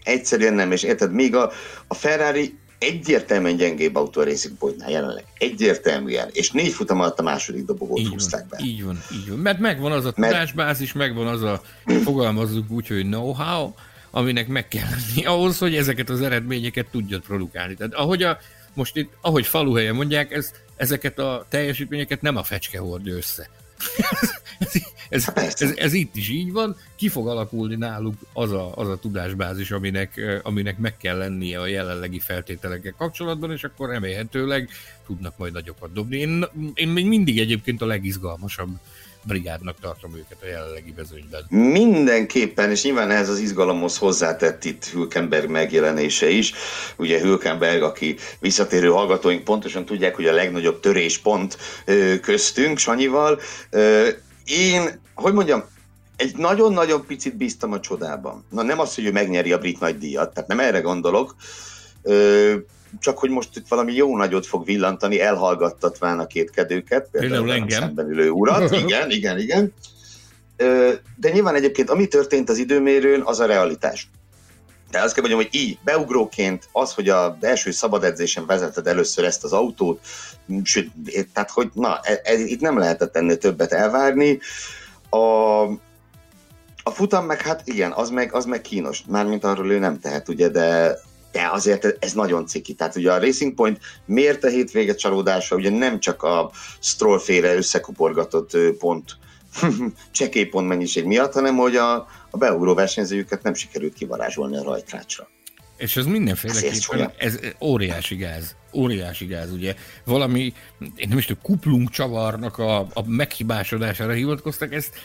Egyszerűen nem, és érted, még a, a Ferrari egyértelműen gyengébb autó a Racing Pointnál jelenleg. Egyértelműen. És négy futam alatt a második dobogót így húzták be. Így van, így van. Mert megvan az a tudásbázis, megvan az a, fogalmazzuk úgy, hogy know-how, aminek meg kell lenni ahhoz, hogy ezeket az eredményeket tudjad produkálni. Tehát ahogy a, most itt, ahogy faluhelyen mondják, ez, ezeket a teljesítményeket nem a fecske hordja össze, ez, ez, ez, ez itt is így van, ki fog alakulni náluk az a, az a tudásbázis, aminek, aminek meg kell lennie a jelenlegi feltételekkel kapcsolatban, és akkor remélhetőleg tudnak majd nagyokat dobni. Én, én még mindig egyébként a legizgalmasabb brigádnak tartom őket a jelenlegi vezőnyben. Mindenképpen, és nyilván ehhez az izgalomhoz hozzátett itt Hülkenberg megjelenése is. Ugye Hülkenberg, aki visszatérő hallgatóink pontosan tudják, hogy a legnagyobb töréspont köztünk Sanyival. Én, hogy mondjam, egy nagyon-nagyon picit bíztam a csodában. Na nem az, hogy ő megnyeri a brit nagy díjat, tehát nem erre gondolok, csak hogy most itt valami jó nagyot fog villantani, elhallgattatván a kétkedőket, például, engem. szemben ülő urat. Igen, igen, igen. De nyilván egyébként, ami történt az időmérőn, az a realitás. De azt kell mondjam, hogy így, beugróként az, hogy az első szabad edzésen vezeted először ezt az autót, sőt, tehát hogy na, ez, e, itt nem lehetett ennél többet elvárni. A, a futam meg hát igen, az meg, az meg kínos, mármint arról ő nem tehet, ugye, de de azért ez nagyon ciki. Tehát ugye a Racing Point miért a hétvége csalódása, ugye nem csak a Stroll féle összekuporgatott pont, csekély pont mennyiség miatt, hanem hogy a, a beugró versenyzőjüket nem sikerült kivarázsolni a rajtrácsra. És ez mindenféleképpen, ez óriási gáz, óriási gáz, ugye. Valami, én nem is tudom, kuplunk csavarnak a, a meghibásodására hivatkoztak, ezt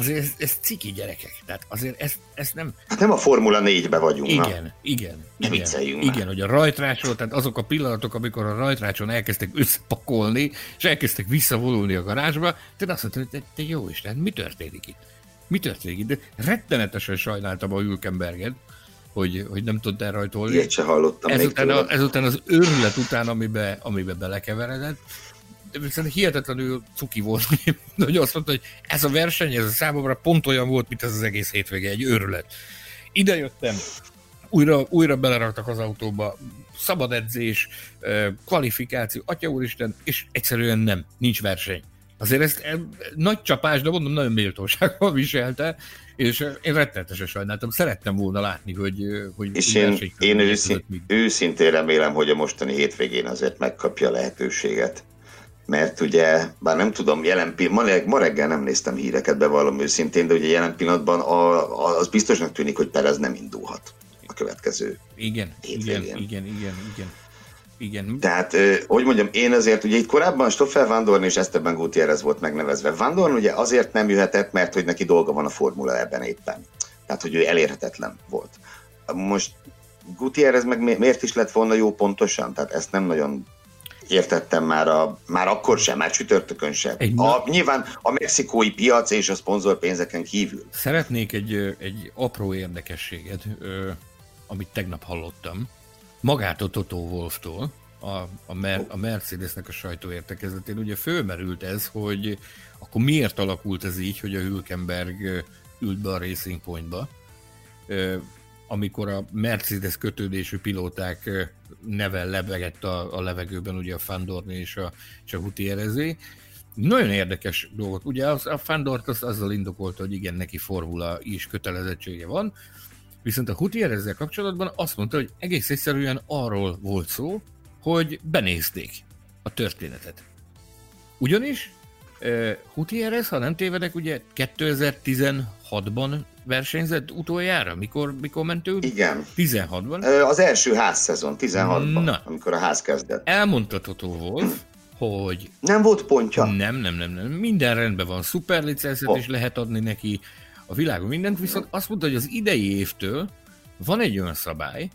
azért ez, ez ciki gyerekek. Tehát azért ezt, ezt nem... Hát nem a Formula 4-be vagyunk. Igen, na. igen. Ne igen, igen, már. hogy a rajtrácsról, tehát azok a pillanatok, amikor a rajtrácson elkezdtek összepakolni, és elkezdtek visszavonulni a garázsba, tehát azt mondta, hogy te, te jó Isten, mi történik itt? Mi történik itt? De rettenetesen sajnáltam a Hülkenberget, hogy, hogy nem tudtál rajtolni. Ilyet se hallottam ezután, a, ezután az őrület után, amibe, amibe belekeveredett, viszont hihetetlenül cuki volt, hogy azt mondta, hogy ez a verseny, ez a számomra pont olyan volt, mint ez az egész hétvége, egy őrület. Ide jöttem, újra, újra beleraktak az autóba, szabad edzés, kvalifikáció, atya úristen, és egyszerűen nem, nincs verseny. Azért ezt e, nagy csapás, de mondom, nagyon méltósággal viselte, és én rettenetesen sajnáltam, szerettem volna látni, hogy, hogy És én, én őszint, őszintén remélem, hogy a mostani hétvégén azért megkapja a lehetőséget mert ugye, bár nem tudom, jelen pillanatban, ma, reggel nem néztem híreket, bevallom őszintén, de ugye jelen pillanatban a, az biztosnak tűnik, hogy Perez nem indulhat a következő Igen, igen, igen, igen, igen. Igen. Tehát, hogy mondjam, én azért, ugye itt korábban Stoffel Van Dorn és Esteban Gutierrez volt megnevezve. Van Dorn ugye azért nem jöhetett, mert hogy neki dolga van a formula ebben éppen. Tehát, hogy ő elérhetetlen volt. Most Gutierrez meg miért is lett volna jó pontosan? Tehát ezt nem nagyon értettem már, a, már akkor sem, már csütörtökön sem. Egy a, nyilván a mexikói piac és a szponzorpénzeken kívül. Szeretnék egy, egy apró érdekességet, amit tegnap hallottam, magától Toto Wolftól, a, a, Mer, a Mercedesnek a sajtóértekezletén ugye fölmerült ez, hogy akkor miért alakult ez így, hogy a Hülkenberg ült be a Racing Pointba, amikor a Mercedes kötődésű pilóták neve lebegett a, a levegőben, ugye a Fandorni és a, és a Gutierrezé. Nagyon érdekes dolgot. Ugye az, a Fandort az azzal indokolta, hogy igen, neki formula is kötelezettsége van, viszont a Gutierrezzel kapcsolatban azt mondta, hogy egész egyszerűen arról volt szó, hogy benézték a történetet. Ugyanis Gutierrez, ha nem tévedek, ugye 2016-ban versenyzett utoljára? Mikor, mikor ment ő? Igen. 16-ban? Az első házszezon, 16-ban, Na. amikor a ház kezdett. Elmondható Wolf, hogy... Nem volt pontja? Nem, nem, nem, nem. Minden rendben van. Szuperlicenszet oh. is lehet adni neki a világon mindent, viszont azt mondta, hogy az idei évtől van egy olyan szabály,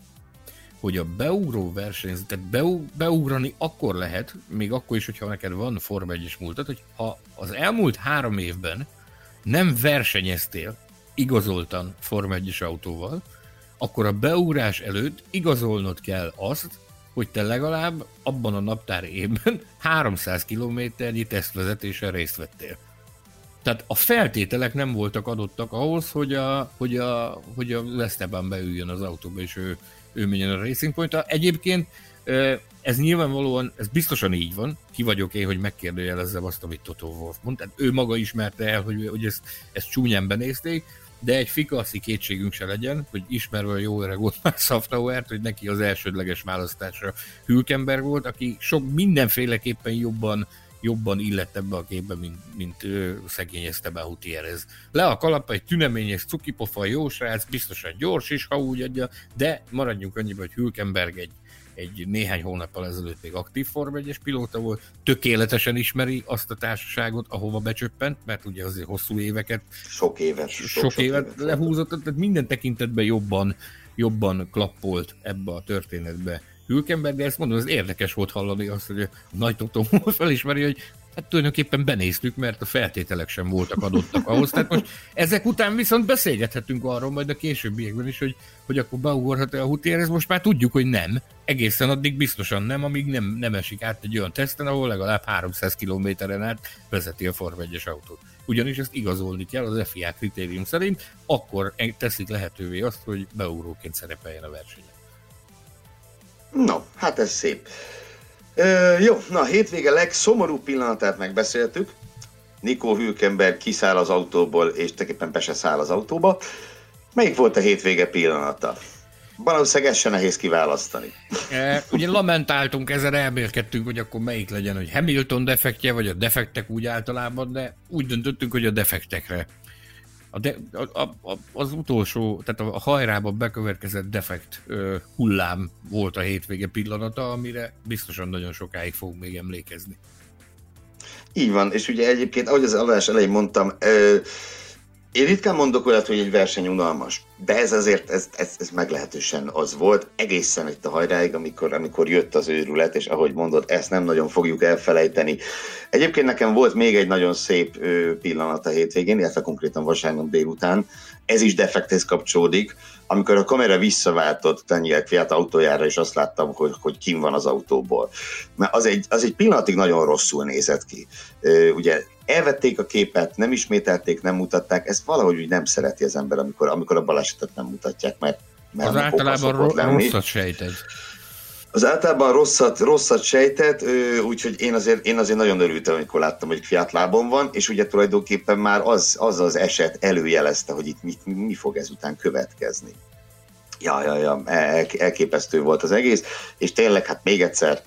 hogy a beugró versenyző, tehát beug, beugrani akkor lehet, még akkor is, hogyha neked van Forma 1 múltat, hogy ha az elmúlt három évben nem versenyeztél igazoltan Forma 1 autóval, akkor a beugrás előtt igazolnod kell azt, hogy te legalább abban a naptár évben 300 kilométernyi tesztvezetésen részt vettél. Tehát a feltételek nem voltak adottak ahhoz, hogy a, hogy a, hogy a Esteban beüljön az autóba, és ő, ő menjen a Racing point. Egyébként ez nyilvánvalóan, ez biztosan így van, ki vagyok én, hogy megkérdőjelezzem azt, amit Toto Wolff mond. Tehát ő maga ismerte el, hogy, hogy ezt, ezt csúnyán benézték, de egy fikaszi kétségünk se legyen, hogy ismerve a jó öreg ott már Safnauert, hogy neki az elsődleges választásra Hülkenberg volt, aki sok mindenféleképpen jobban jobban illett ebbe a képbe, mint, mint ő, szegény Esteban Gutierrez. Le a kalap, egy tüneményes cukipofa, jó srác, biztosan gyors is, ha úgy adja, de maradjunk annyiba, hogy Hülkenberg egy, egy néhány hónappal ezelőtt még aktív Form 1 pilóta volt, tökéletesen ismeri azt a társaságot, ahova becsöppent, mert ugye azért hosszú éveket, sok évet, sok, sok, évet, évet lehúzott, tehát minden tekintetben jobban, jobban klappolt ebbe a történetbe Hülkenberg, de ezt mondom, ez érdekes volt hallani azt, hogy a nagy Totó felismeri, hogy hát tulajdonképpen benéztük, mert a feltételek sem voltak adottak ahhoz. Tehát most ezek után viszont beszélgethetünk arról majd a későbbiekben is, hogy, hogy akkor beugorhat-e a ez most már tudjuk, hogy nem. Egészen addig biztosan nem, amíg nem, nem esik át egy olyan teszten, ahol legalább 300 kilométeren át vezeti a Form 1 autót. Ugyanis ezt igazolni kell az FIA kritérium szerint, akkor teszik lehetővé azt, hogy beugróként szerepeljen a versenyen. No, hát ez szép. Jó, na a hétvége legszomorúbb pillanatát megbeszéltük. Nikó Hülkenberg kiszáll az autóból, és tulajdonképpen be se száll az autóba. Melyik volt a hétvége pillanata? Valószínűleg ez se nehéz kiválasztani. E, ugye lamentáltunk, ezen elmélkedtünk, hogy akkor melyik legyen, hogy Hamilton defektje, vagy a defektek úgy általában, de úgy döntöttünk, hogy a defektekre a de, a, a, az utolsó, tehát a hajrában bekövetkezett defekt ö, hullám volt a hétvége pillanata, amire biztosan nagyon sokáig fog még emlékezni. Így van, és ugye egyébként, ahogy az adás elején mondtam, ö, én ritkán mondok olyat, hogy egy verseny unalmas, de ez azért, ez, ez, ez meglehetősen az volt, egészen itt a hajráig, amikor, amikor jött az őrület, és ahogy mondod, ezt nem nagyon fogjuk elfelejteni. Egyébként nekem volt még egy nagyon szép pillanat a hétvégén, illetve konkrétan vasárnap délután, ez is defekthez kapcsolódik, amikor a kamera visszaváltott Daniel Kviat autójára, és azt láttam, hogy, hogy kim van az autóból. Mert az egy, az egy pillanatig nagyon rosszul nézett ki. Ugye elvették a képet, nem ismételték, nem mutatták, ezt valahogy úgy nem szereti az ember, amikor, amikor a balesetet nem mutatják, mert, mert az általában ro- rosszat sejted. Az általában rosszat, rosszat sejtett, úgyhogy én azért, én azért nagyon örültem, amikor láttam, hogy Fiat lábon van, és ugye tulajdonképpen már az az, az eset előjelezte, hogy itt mi, mi fog ezután következni. Ja, ja, ja, el, elképesztő volt az egész, és tényleg, hát még egyszer,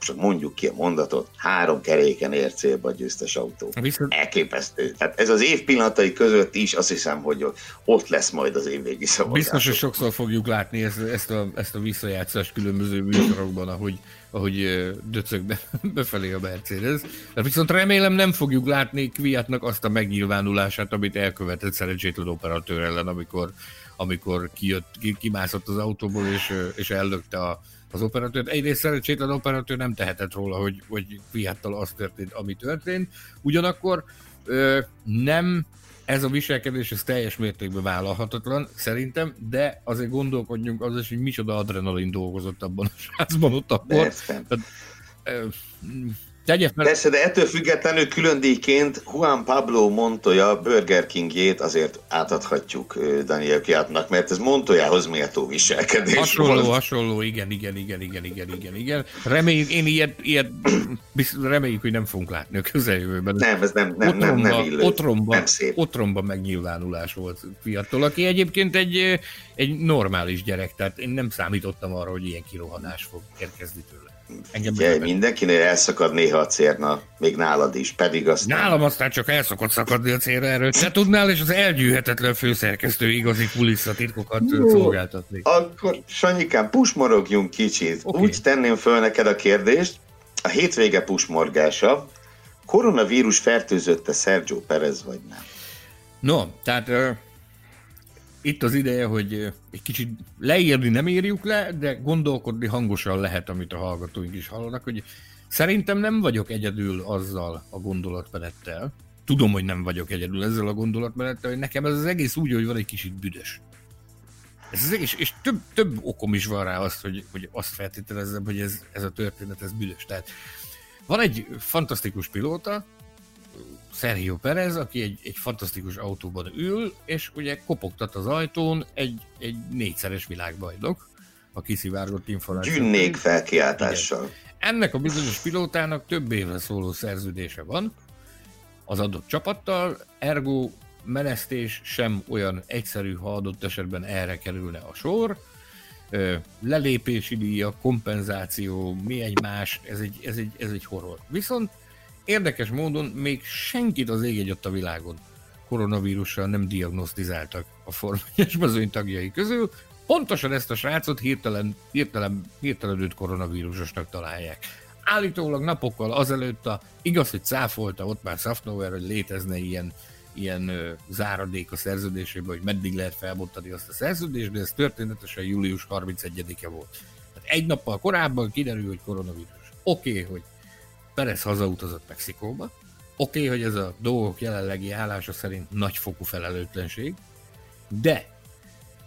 csak mondjuk ki a mondatot, három keréken ér célba a győztes autó. Viszont... Elképesztő. Tehát ez az év pillanatai között is azt hiszem, hogy ott lesz majd az évvégi szavazás. Biztos, hogy sokszor fogjuk látni ezt, ezt, a, ezt a visszajátszást különböző műsorokban, ahogy, ahogy döcög be, befelé a Mercedes. De viszont remélem nem fogjuk látni Kviatnak azt a megnyilvánulását, amit elkövetett szerencsétlen operatőr ellen, amikor, amikor kijött, kimászott az autóból és, és ellökte a az operatőr. Egyrészt szerencsétlen operatőr nem tehetett róla, hogy, hogy Fiattal az történt, ami történt. Ugyanakkor ö, nem ez a viselkedés ez teljes mértékben vállalhatatlan, szerintem, de azért gondolkodjunk az is, hogy micsoda adrenalin dolgozott abban a srácban ott akkor. Tehát, Tegye fel. Persze, de ettől függetlenül külön díjként Juan Pablo Montoya Burger Kingjét azért átadhatjuk Daniel Kiátnak, mert ez Montoyahoz méltó viselkedés Hasonló, volt. hasonló, igen, igen, igen, igen, igen, igen, igen. Reméljük, én ilyet, ilyet reméljük, hogy nem fogunk látni a közeljövőben. Nem, ez nem, nem, otromba, nem, nem illő. Otromba, nem szép. otromba megnyilvánulás volt fiatal, aki egyébként egy, egy normális gyerek, tehát én nem számítottam arra, hogy ilyen kirohanás fog érkezni tőle. Engem Ugye, mindenkinél elszakad néha a cérna, még nálad is, pedig azt. Nálam aztán csak el szokott szakadni a cérna erről. Te tudnál, és az elgyűhetetlen főszerkesztő igazi kulisszatitkokat szolgáltatni. Akkor, Sanyikám, pusmorogjunk kicsit. Okay. Úgy tenném föl neked a kérdést, a hétvége pusmorgása, koronavírus fertőzötte Sergio Perez, vagy nem? No, tehát itt az ideje, hogy egy kicsit leírni nem írjuk le, de gondolkodni hangosan lehet, amit a hallgatóink is hallanak, hogy szerintem nem vagyok egyedül azzal a gondolatmenettel, tudom, hogy nem vagyok egyedül ezzel a gondolatmenettel, hogy nekem ez az egész úgy, hogy van egy kicsit büdös. Ez az egész, és több, több okom is van rá azt, hogy, hogy azt feltételezzem, hogy ez, ez a történet, ez büdös. Tehát van egy fantasztikus pilóta, Sergio Perez, aki egy, egy fantasztikus autóban ül, és ugye kopogtat az ajtón egy, egy négyszeres világbajnok, a kiszivárgott információ. Gyűnnék felkiáltással. Igen. Ennek a bizonyos pilótának több évre szóló szerződése van az adott csapattal, ergo menesztés sem olyan egyszerű, ha adott esetben erre kerülne a sor. Lelépési díja, kompenzáció, mi egy más, ez egy, ez egy, ez egy horror. Viszont Érdekes módon még senkit az ég a világon koronavírussal nem diagnosztizáltak a formányos mezőny tagjai közül, pontosan ezt a srácot hirtelen, hirtelen, hirtelen őt koronavírusosnak találják. Állítólag napokkal azelőtt a, igaz, hogy cáfolta ott már Safnover, hogy létezne ilyen, ilyen ö, záradék a szerződésében, hogy meddig lehet felbontani azt a szerződést, de ez történetesen július 31-e volt. Tehát egy nappal korábban kiderül, hogy koronavírus. Oké, okay, hogy Perez hazautazott Mexikóba. Oké, okay, hogy ez a dolgok jelenlegi állása szerint nagyfokú felelőtlenség, de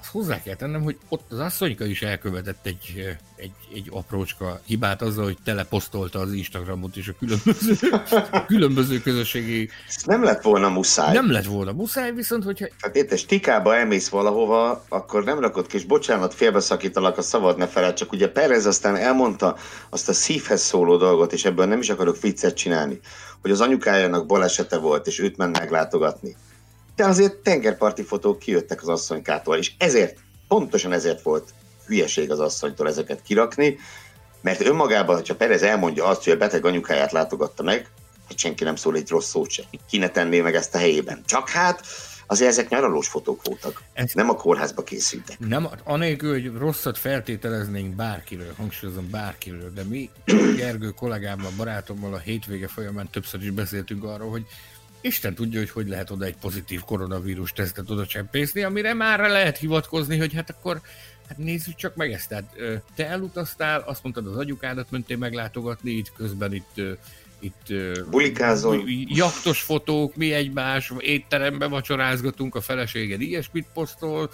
azt hozzá kell tennem, hogy ott az asszonyka is elkövetett egy, egy, egy aprócska hibát azzal, hogy teleposztolta az Instagramot és a különböző, a különböző közösségi... Nem lett volna muszáj. Nem lett volna muszáj, viszont hogyha... Hát érted, stikába elmész valahova, akkor nem rakod ki, és bocsánat, félbeszakítalak a szavad, ne feled, csak ugye Perez aztán elmondta azt a szívhez szóló dolgot, és ebből nem is akarok viccet csinálni, hogy az anyukájának balesete volt, és őt ment meglátogatni de azért tengerparti fotók kijöttek az asszonykától, és ezért, pontosan ezért volt hülyeség az asszonytól ezeket kirakni, mert önmagában, hogyha Perez elmondja azt, hogy a beteg anyukáját látogatta meg, hát senki nem szól egy rossz szót se. Ki ne tenné meg ezt a helyében. Csak hát azért ezek nyaralós fotók voltak. Ez nem a kórházba készültek. Nem, anélkül, hogy rosszat feltételeznénk bárkiről, hangsúlyozom bárkiről, de mi Gergő kollégámmal, barátommal a hétvége folyamán többször is beszéltünk arról, hogy Isten tudja, hogy hogy lehet oda egy pozitív koronavírus tesztet oda csempészni, amire már lehet hivatkozni, hogy hát akkor hát nézzük csak meg ezt. Tehát te elutaztál, azt mondtad az agyukádat mentél meglátogatni, itt közben itt itt bulikázol. Jaktos fotók, mi egymás, étteremben vacsorázgatunk, a feleséged ilyesmit posztol,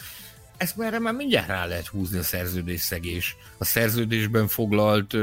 ezt erre már mindjárt rá lehet húzni a szerződés szegés. A szerződésben foglalt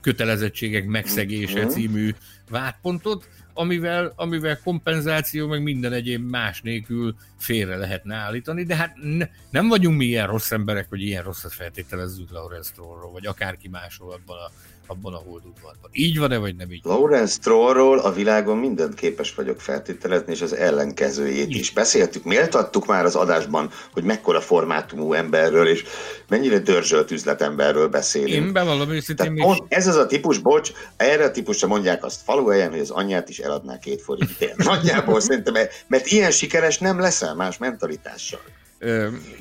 kötelezettségek megszegése mm-hmm. című vádpontot, amivel, amivel kompenzáció, meg minden egyéb más nélkül félre lehetne állítani, de hát ne, nem vagyunk mi ilyen rossz emberek, hogy ilyen rosszat feltételezzük Lawrence Strollról, vagy akárki másról abban a abban a holdudvarban. Így van-e, vagy nem így? Lawrence Strollról a világon mindent képes vagyok feltételezni, és az ellenkezőjét is. Beszéltük, méltattuk már az adásban, hogy mekkora formátumú emberről, és mennyire dörzsölt üzletemberről beszélünk. Én bevallom őszintén még... Ez az a típus, bocs, erre a típusra mondják azt faluhelyen, hogy az anyját is eladná két forintért. Nagyjából szerintem, mert ilyen sikeres nem leszel más mentalitással.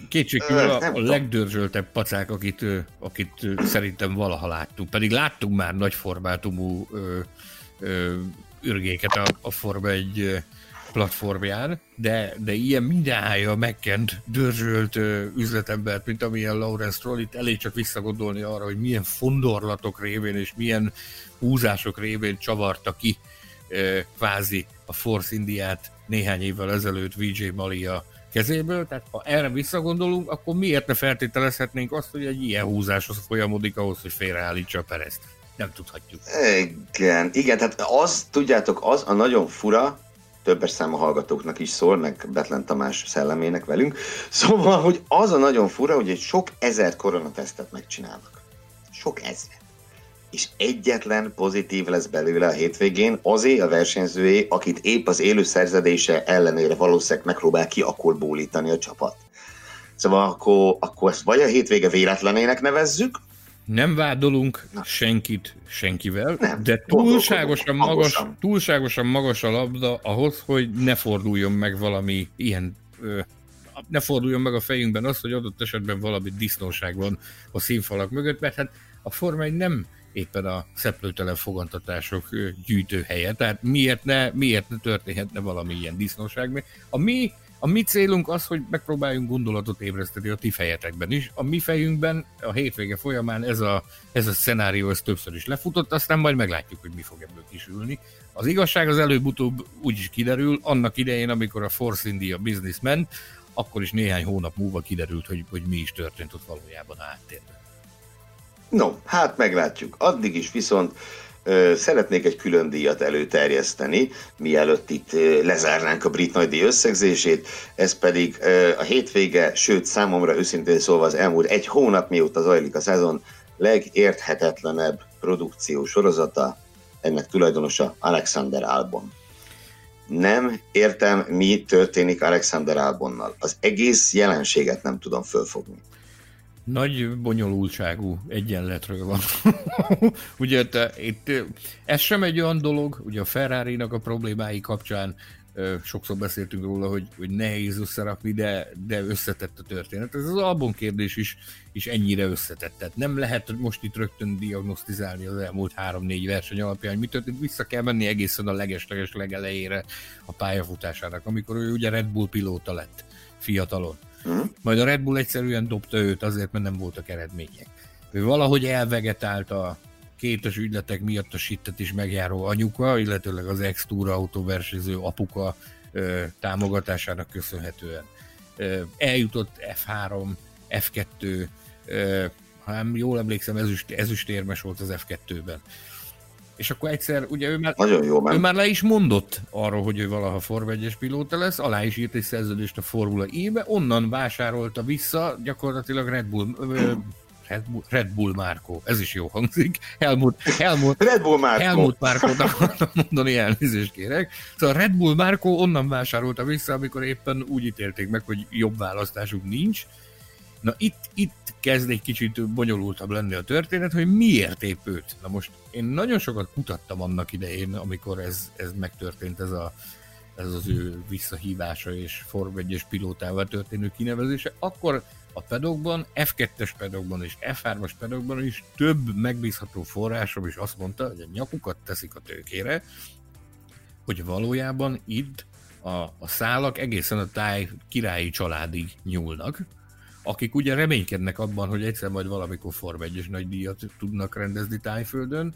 Kétségkívül a, a legdörzsöltebb pacák, akit, akit szerintem valaha láttunk. Pedig láttunk már nagy formátumú ö, ö, ürgéket a, a Forma egy platformján, de, de ilyen mindenhája megkent, dörzsölt ö, üzletembert, mint amilyen Lawrence Stroll, itt elég csak visszagondolni arra, hogy milyen fondorlatok révén és milyen húzások révén csavarta ki ö, kvázi a Force Indiát néhány évvel ezelőtt VJ Malia kezéből, tehát ha erre visszagondolunk, akkor miért ne feltételezhetnénk azt, hogy egy ilyen húzás az folyamodik ahhoz, hogy félreállítsa a Perezt? Nem tudhatjuk. Igen, igen, tehát az, tudjátok, az a nagyon fura, többes szám a hallgatóknak is szól, meg Betlen Tamás szellemének velünk. Szóval, hogy az a nagyon fura, hogy egy sok ezer koronatesztet megcsinálnak. Sok ezer és egyetlen pozitív lesz belőle a hétvégén, azé a versenyzőé, akit épp az élő szerződése ellenére valószínűleg megpróbál kiakolbólítani a csapat. Szóval akkor, akkor ezt vagy a hétvége véletlenének nevezzük, nem vádolunk Na. senkit senkivel, nem, de túlságosan magas, túlságosan magas a labda ahhoz, hogy ne forduljon meg valami ilyen ö, ne forduljon meg a fejünkben az, hogy adott esetben valami disznóság van a színfalak mögött, mert hát a Forma 1 nem éppen a szeplőtelen fogantatások gyűjtőhelye. Tehát miért ne, miért ne történhetne valami ilyen disznóság? A mi, a mi célunk az, hogy megpróbáljunk gondolatot ébreszteni a ti fejetekben is. A mi fejünkben a hétvége folyamán ez a, ez a szenárió ez többször is lefutott, aztán majd meglátjuk, hogy mi fog ebből kisülni. Az igazság az előbb-utóbb úgy is kiderül, annak idején, amikor a Force India business ment, akkor is néhány hónap múlva kiderült, hogy, hogy mi is történt ott valójában áttérben. No, hát meglátjuk. Addig is viszont szeretnék egy külön díjat előterjeszteni, mielőtt itt lezárnánk a brit nagydíj összegzését, ez pedig a hétvége, sőt számomra őszintén szólva az elmúlt egy hónap mióta zajlik a szezon legérthetetlenebb produkció sorozata, ennek tulajdonosa Alexander Albon. Nem értem, mi történik Alexander Albonnal. Az egész jelenséget nem tudom fölfogni. Nagy bonyolultságú egyenletről van. ugye te, itt, ez sem egy olyan dolog, ugye a ferrari a problémái kapcsán sokszor beszéltünk róla, hogy, hogy nehéz összerakni, de, de összetett a történet. Ez az album kérdés is, is ennyire összetett. Tehát nem lehet most itt rögtön diagnosztizálni az elmúlt három-négy verseny alapján, hogy mi történt, vissza kell menni egészen a legesleges legelejére a pályafutásának, amikor ő ugye Red Bull pilóta lett fiatalon Hm? Majd a Red Bull egyszerűen dobta őt azért, mert nem voltak eredmények. Ő valahogy elvegetált a, kétes ügyletek miatt a sittet is megjáró anyuka, illetőleg az ex-túra autóversenyző apuka ö, támogatásának köszönhetően. Ö, eljutott F3, F2, ö, ha jól emlékszem, ezüst, ezüstérmes volt az F2-ben. És akkor egyszer, ugye ő már, Nagyon jó, ő már le is mondott arról, hogy ő valaha Form 1 pilóta lesz, alá is írt egy szerződést a Formula E-be, onnan vásárolta vissza gyakorlatilag Red Bull, Red Bull, Red Bull Márkó, ez is jó hangzik. Helmut, Helmut, Red Bull Márkó. Helmut Márkót akartam mondani, elnézést kérek. Szóval Red Bull Márkó onnan vásárolta vissza, amikor éppen úgy ítélték meg, hogy jobb választásuk nincs. Na itt, itt kezd egy kicsit bonyolultabb lenni a történet, hogy miért épp őt. Na most én nagyon sokat kutattam annak idején, amikor ez, ez megtörtént, ez, a, ez az ő visszahívása és Form 1 pilótával történő kinevezése, akkor a pedokban, F2-es pedokban és F3-as pedokban is több megbízható forrásom is azt mondta, hogy a nyakukat teszik a tőkére, hogy valójában itt a, a szálak egészen a táj királyi családig nyúlnak, akik ugye reménykednek abban, hogy egyszer majd valamikor Form 1 nagy díjat tudnak rendezni Tájföldön,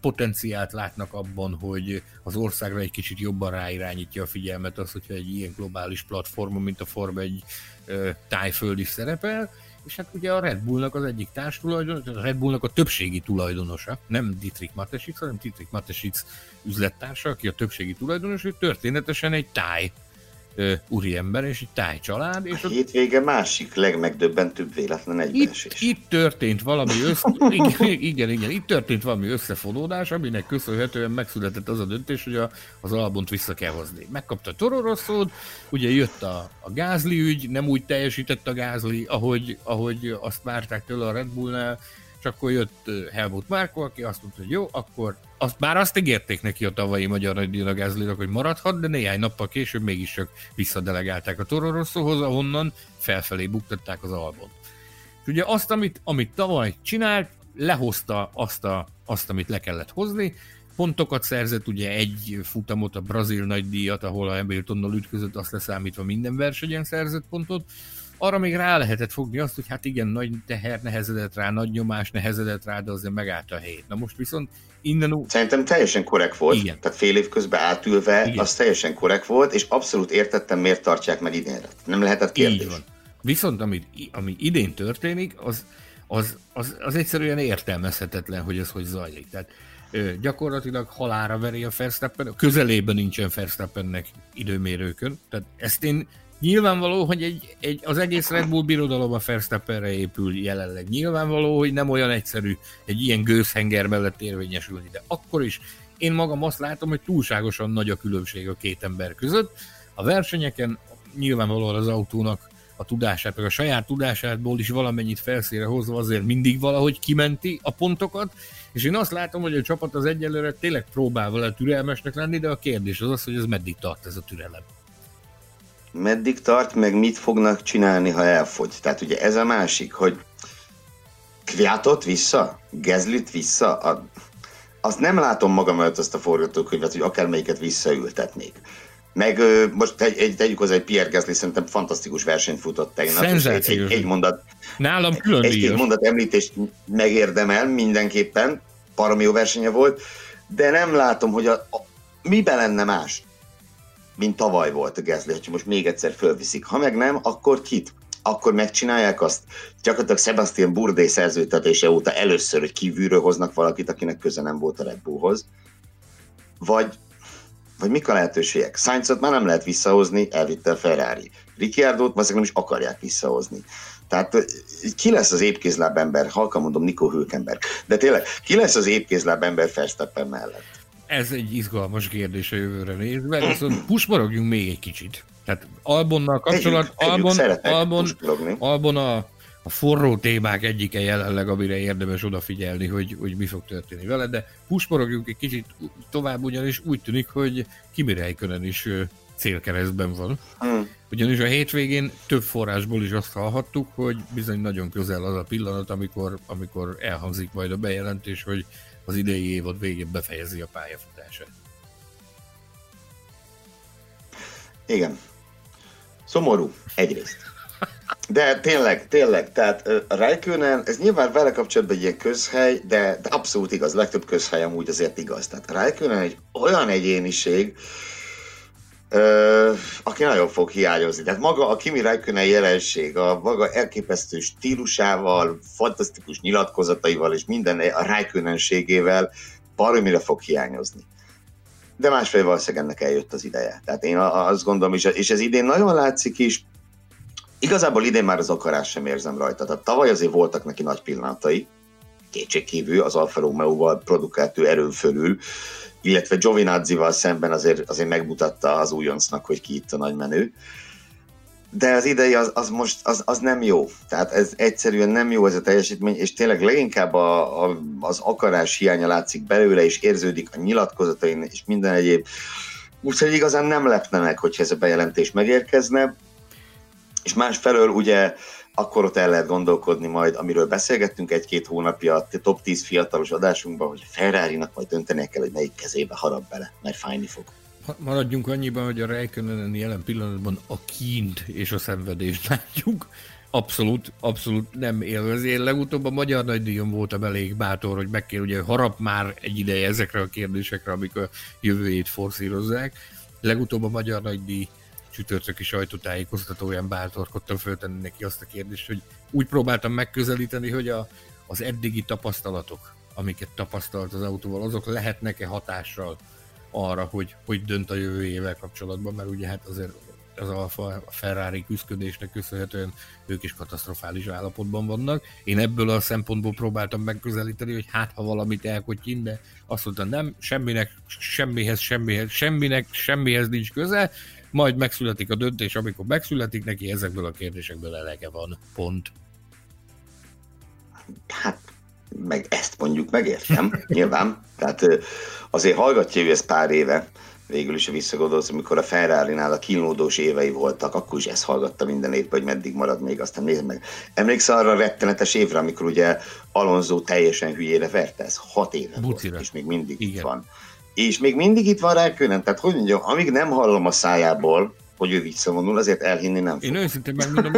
potenciált látnak abban, hogy az országra egy kicsit jobban ráirányítja a figyelmet az, hogyha egy ilyen globális platformon, mint a Form 1 Tájföld is szerepel, és hát ugye a Red Bullnak az egyik társtulajdonos, a Red Bullnak a többségi tulajdonosa, nem Dietrich Mateschitz, hanem Dietrich Mateschitz üzlettársa, aki a többségi tulajdonos, ő történetesen egy táj úriember és egy tájcsalád. És a hétvége másik legmegdöbbentőbb véletlen egybeesés. Itt, itt történt valami össze... igen, igen, igen, itt történt valami összefonódás, aminek köszönhetően megszületett az a döntés, hogy a, az albont vissza kell hozni. Megkapta Toro Rosszót, ugye jött a, a Gázli ügy, nem úgy teljesített a Gázli, ahogy, ahogy azt várták tőle a Red Bullnál, és akkor jött Helmut Márko, aki azt mondta, hogy jó, akkor azt, már azt ígérték neki a tavalyi magyar nagydíjra hogy maradhat, de néhány nappal később mégis csak visszadelegálták a Toro Rossóhoz, ahonnan felfelé buktatták az albont. És ugye azt, amit, amit tavaly csinált, lehozta azt, a, azt, amit le kellett hozni, pontokat szerzett, ugye egy futamot, a brazil nagydíjat, ahol a Hamiltonnal ütközött, azt leszámítva minden versenyen szerzett pontot, arra még rá lehetett fogni azt, hogy hát igen, nagy teher nehezedett rá, nagy nyomás nehezedett rá, de azért megállt a helyét. Na most viszont innen úgy... Szerintem teljesen korrekt volt, igen. tehát fél év közben átülve, igen. az teljesen korrekt volt, és abszolút értettem, miért tartják meg idénre. Nem lehetett kérdés. Így van. Viszont amit, ami idén történik, az, az, az, az egyszerűen értelmezhetetlen, hogy ez hogy zajlik. Tehát ö, gyakorlatilag halára veri a Verstappen, közelében nincsen Verstappennek időmérőkön, tehát ezt én Nyilvánvaló, hogy egy, egy, az egész Red Bull birodalom a Verstappenre épül jelenleg. Nyilvánvaló, hogy nem olyan egyszerű egy ilyen gőzhenger mellett érvényesülni, de akkor is én magam azt látom, hogy túlságosan nagy a különbség a két ember között. A versenyeken nyilvánvalóan az autónak a tudását, meg a saját tudásátból is valamennyit felszére hozva azért mindig valahogy kimenti a pontokat, és én azt látom, hogy a csapat az egyelőre tényleg próbál vele türelmesnek lenni, de a kérdés az az, hogy ez meddig tart ez a türelem meddig tart, meg mit fognak csinálni, ha elfogy. Tehát ugye ez a másik, hogy Kviatot vissza, Gezlit vissza, a, azt nem látom magam előtt azt a forgatókönyvet, hogy akármelyiket visszaültetnék. Meg most egy, egy, tegyük hozzá, egy Pierre Gasly szerintem fantasztikus versenyt futott tegnap. Egy, egy, egy mondat, Nálam külön Egy-két mondat említést megérdemel mindenképpen, parom jó versenye volt, de nem látom, hogy a, a, miben lenne más mint tavaly volt a Gasly, hogy most még egyszer fölviszik. Ha meg nem, akkor kit? Akkor megcsinálják azt. Gyakorlatilag Sebastian Burdé szerződtetése óta először, hogy kívülről hoznak valakit, akinek köze nem volt a Red Bullhoz. Vagy, vagy mik a lehetőségek? Sainzot már nem lehet visszahozni, elvitte a Ferrari. Ricciardót valószínűleg nem is akarják visszahozni. Tehát ki lesz az épkézláb ember, halkan mondom Nico Hülkenberg, de tényleg, ki lesz az épkézláb ember Verstappen mellett? Ez egy izgalmas kérdés a jövőre nézve, viszont pusmarogjunk még egy kicsit. Tehát Albonnal kapcsolat, együtt, Albon, együtt Albon, Albon a, a forró témák egyike jelenleg, amire érdemes odafigyelni, hogy, hogy mi fog történni vele, de pusmarogjunk egy kicsit tovább, ugyanis úgy tűnik, hogy Kimi Räikkönen is célkeresztben van. Hmm. Ugyanis a hétvégén több forrásból is azt hallhattuk, hogy bizony nagyon közel az a pillanat, amikor, amikor elhangzik majd a bejelentés, hogy az idei évad végén befejezi a pályafutását. Igen. Szomorú, egyrészt. De tényleg, tényleg, tehát a Raikkonen, ez nyilván vele kapcsolatban egy ilyen közhely, de, de abszolút igaz, legtöbb közhely amúgy azért igaz. Tehát Raikkonen egy olyan egyéniség, Aki nagyon fog hiányozni. Tehát maga a Kimi Räikkönen jelenség, a maga elképesztő stílusával, fantasztikus nyilatkozataival és minden a Räikkönenségével baromira fog hiányozni. De másfél valószínűleg ennek eljött az ideje. Tehát én azt gondolom, és ez idén nagyon látszik is, Igazából idén már az akarás sem érzem rajta. Tehát tavaly azért voltak neki nagy pillanatai, kétségkívül az Alfa Romeo-val produkált erőn fölül, illetve Giovinazzi-val szemben azért, azért megmutatta az újoncnak, hogy ki itt a nagy menő. De az idei az, az most az, az nem jó. Tehát ez egyszerűen nem jó ez a teljesítmény, és tényleg leginkább a, a, az akarás hiánya látszik belőle, és érződik a nyilatkozatain, és minden egyéb. Úgyhogy igazán nem lepne meg, hogyha ez a bejelentés megérkezne és másfelől ugye akkor ott el lehet gondolkodni majd, amiről beszélgettünk egy-két hónapja a top 10 fiatalos adásunkban, hogy Ferrari-nak majd döntenie kell, hogy melyik kezébe harap bele, mert fájni fog. Maradjunk annyiban, hogy a Räikkönen jelen pillanatban a kint és a szenvedést látjuk. Abszolút, abszolút nem élvezi. Én legutóbb a Magyar Nagydíjon voltam elég bátor, hogy meg kell, ugye harap már egy ideje ezekre a kérdésekre, amik a jövőjét forszírozzák. Legutóbb a Magyar Nagydíj csütörtöki sajtótájékoztatóján bátorkodtam föltenni neki azt a kérdést, hogy úgy próbáltam megközelíteni, hogy a, az eddigi tapasztalatok, amiket tapasztalt az autóval, azok lehetnek-e hatással arra, hogy, hogy dönt a jövőjével kapcsolatban, mert ugye hát azért az Alfa a Ferrari küzdködésnek köszönhetően ők is katasztrofális állapotban vannak. Én ebből a szempontból próbáltam megközelíteni, hogy hát ha valamit elkotyin, de azt mondta nem, semminek, semmihez, semmihez, semminek, semmihez nincs köze, majd megszületik a döntés, amikor megszületik neki, ezekből a kérdésekből elege van. Pont. Hát, meg ezt mondjuk megértem, nyilván. Tehát azért hallgatja ő ezt pár éve, végül is a visszagondolsz, amikor a Ferrari-nál a kínlódós évei voltak, akkor is ezt hallgatta minden évben, hogy meddig marad még, aztán nézd meg. Emlékszel arra a rettenetes évre, amikor ugye Alonso teljesen hülyére verte, ez hat éve Bucira. volt, és még mindig Igen. itt van és még mindig itt van Räikkönen, tehát hogy mondjam, amíg nem hallom a szájából, hogy ő visszavonul, azért elhinni nem Én őszintén megmondom,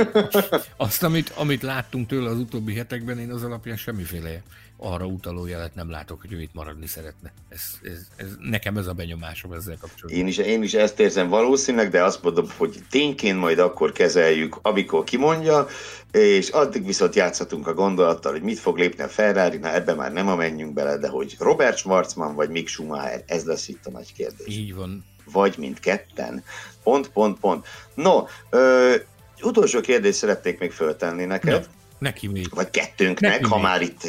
azt, amit, amit láttunk tőle az utóbbi hetekben, én az alapján semmiféle arra utaló jelet nem látok, hogy ő itt maradni szeretne. Ez, ez, ez, nekem ez a benyomásom ezzel kapcsolatban. Én is, én is ezt érzem valószínűleg, de azt mondom, hogy tényként majd akkor kezeljük, amikor kimondja, és addig viszont játszhatunk a gondolattal, hogy mit fog lépni a Ferrari, na ebbe már nem a menjünk bele, de hogy Robert Schwarzman vagy Mick Schumacher, ez lesz itt a nagy kérdés. Így van. Vagy mindketten. Pont, pont, pont. No, ö, utolsó kérdést szeretnék még föltenni neked. No. Neki még. Vagy kettőnknek, Neki ha még. már itt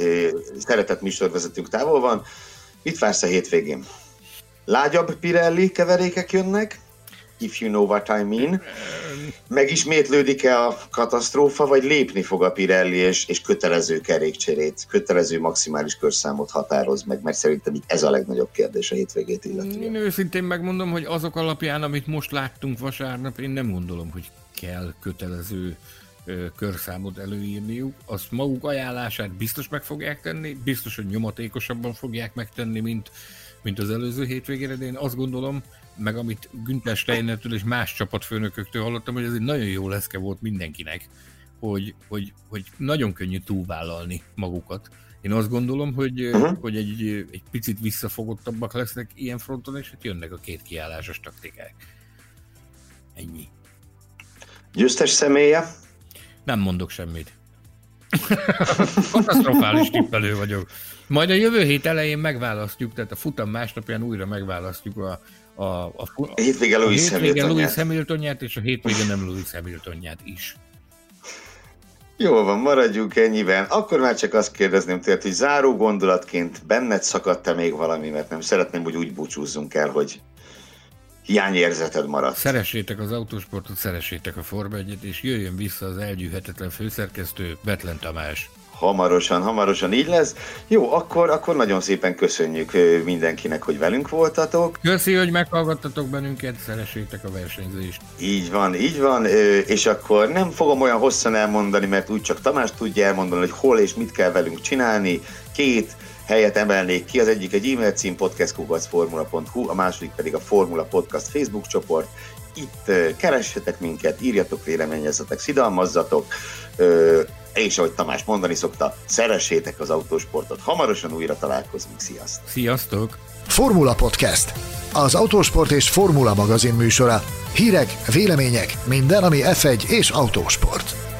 szeretett műsorvezetőnk távol van. Mit vársz a hétvégén? Lágyabb Pirelli keverékek jönnek? If you know what I mean. Megismétlődik-e a katasztrófa, vagy lépni fog a Pirelli, és, és kötelező kerékcserét, kötelező maximális körszámot határoz meg, mert szerintem itt ez a legnagyobb kérdés a hétvégét illetően. Én őszintén megmondom, hogy azok alapján, amit most láttunk vasárnap, én nem gondolom, hogy kell kötelező körszámot előírniuk, azt maguk ajánlását biztos meg fogják tenni, biztos, hogy nyomatékosabban fogják megtenni, mint, mint az előző hétvégére, de én azt gondolom, meg amit Günther Steinertől és más csapatfőnököktől hallottam, hogy ez egy nagyon jó leszke volt mindenkinek, hogy, hogy, hogy nagyon könnyű túlvállalni magukat. Én azt gondolom, hogy, uh-huh. hogy egy, egy picit visszafogottabbak lesznek ilyen fronton, és hogy jönnek a két kiállásos taktikák. Ennyi. Győztes személye? Nem mondok semmit. Katasztrofális tippelő vagyok. Majd a jövő hét elején megválasztjuk, tehát a futam másnapján újra megválasztjuk a, a, a, a, hétvége Louis, a hétvége Louis Hamiltonját, és a hétvége nem Louis Hamiltonját is. Jó van, maradjunk ennyiben. Akkor már csak azt kérdezném tőled, hogy záró gondolatként benned szakadt-e még valami, mert nem szeretném, hogy úgy búcsúzzunk el, hogy hiányérzeted maradt. Szeressétek az autósportot, szeressétek a Forma 1 és jöjjön vissza az elgyűhetetlen főszerkesztő Betlen Tamás. Hamarosan, hamarosan így lesz. Jó, akkor, akkor nagyon szépen köszönjük mindenkinek, hogy velünk voltatok. Köszi, hogy meghallgattatok bennünket, szeressétek a versenyzést. Így van, így van, és akkor nem fogom olyan hosszan elmondani, mert úgy csak Tamás tudja elmondani, hogy hol és mit kell velünk csinálni. Két helyet emelnék ki. Az egyik egy e-mail cím podcastkugacformula.hu, a második pedig a Formula Podcast Facebook csoport, itt keressetek minket, írjatok véleményezetek, szidalmazzatok, és ahogy Tamás mondani szokta, szeressétek az autósportot. Hamarosan újra találkozunk. Sziasztok! Sziasztok! Formula Podcast. Az autósport és formula magazin műsora. Hírek, vélemények, minden, ami F1 és autósport.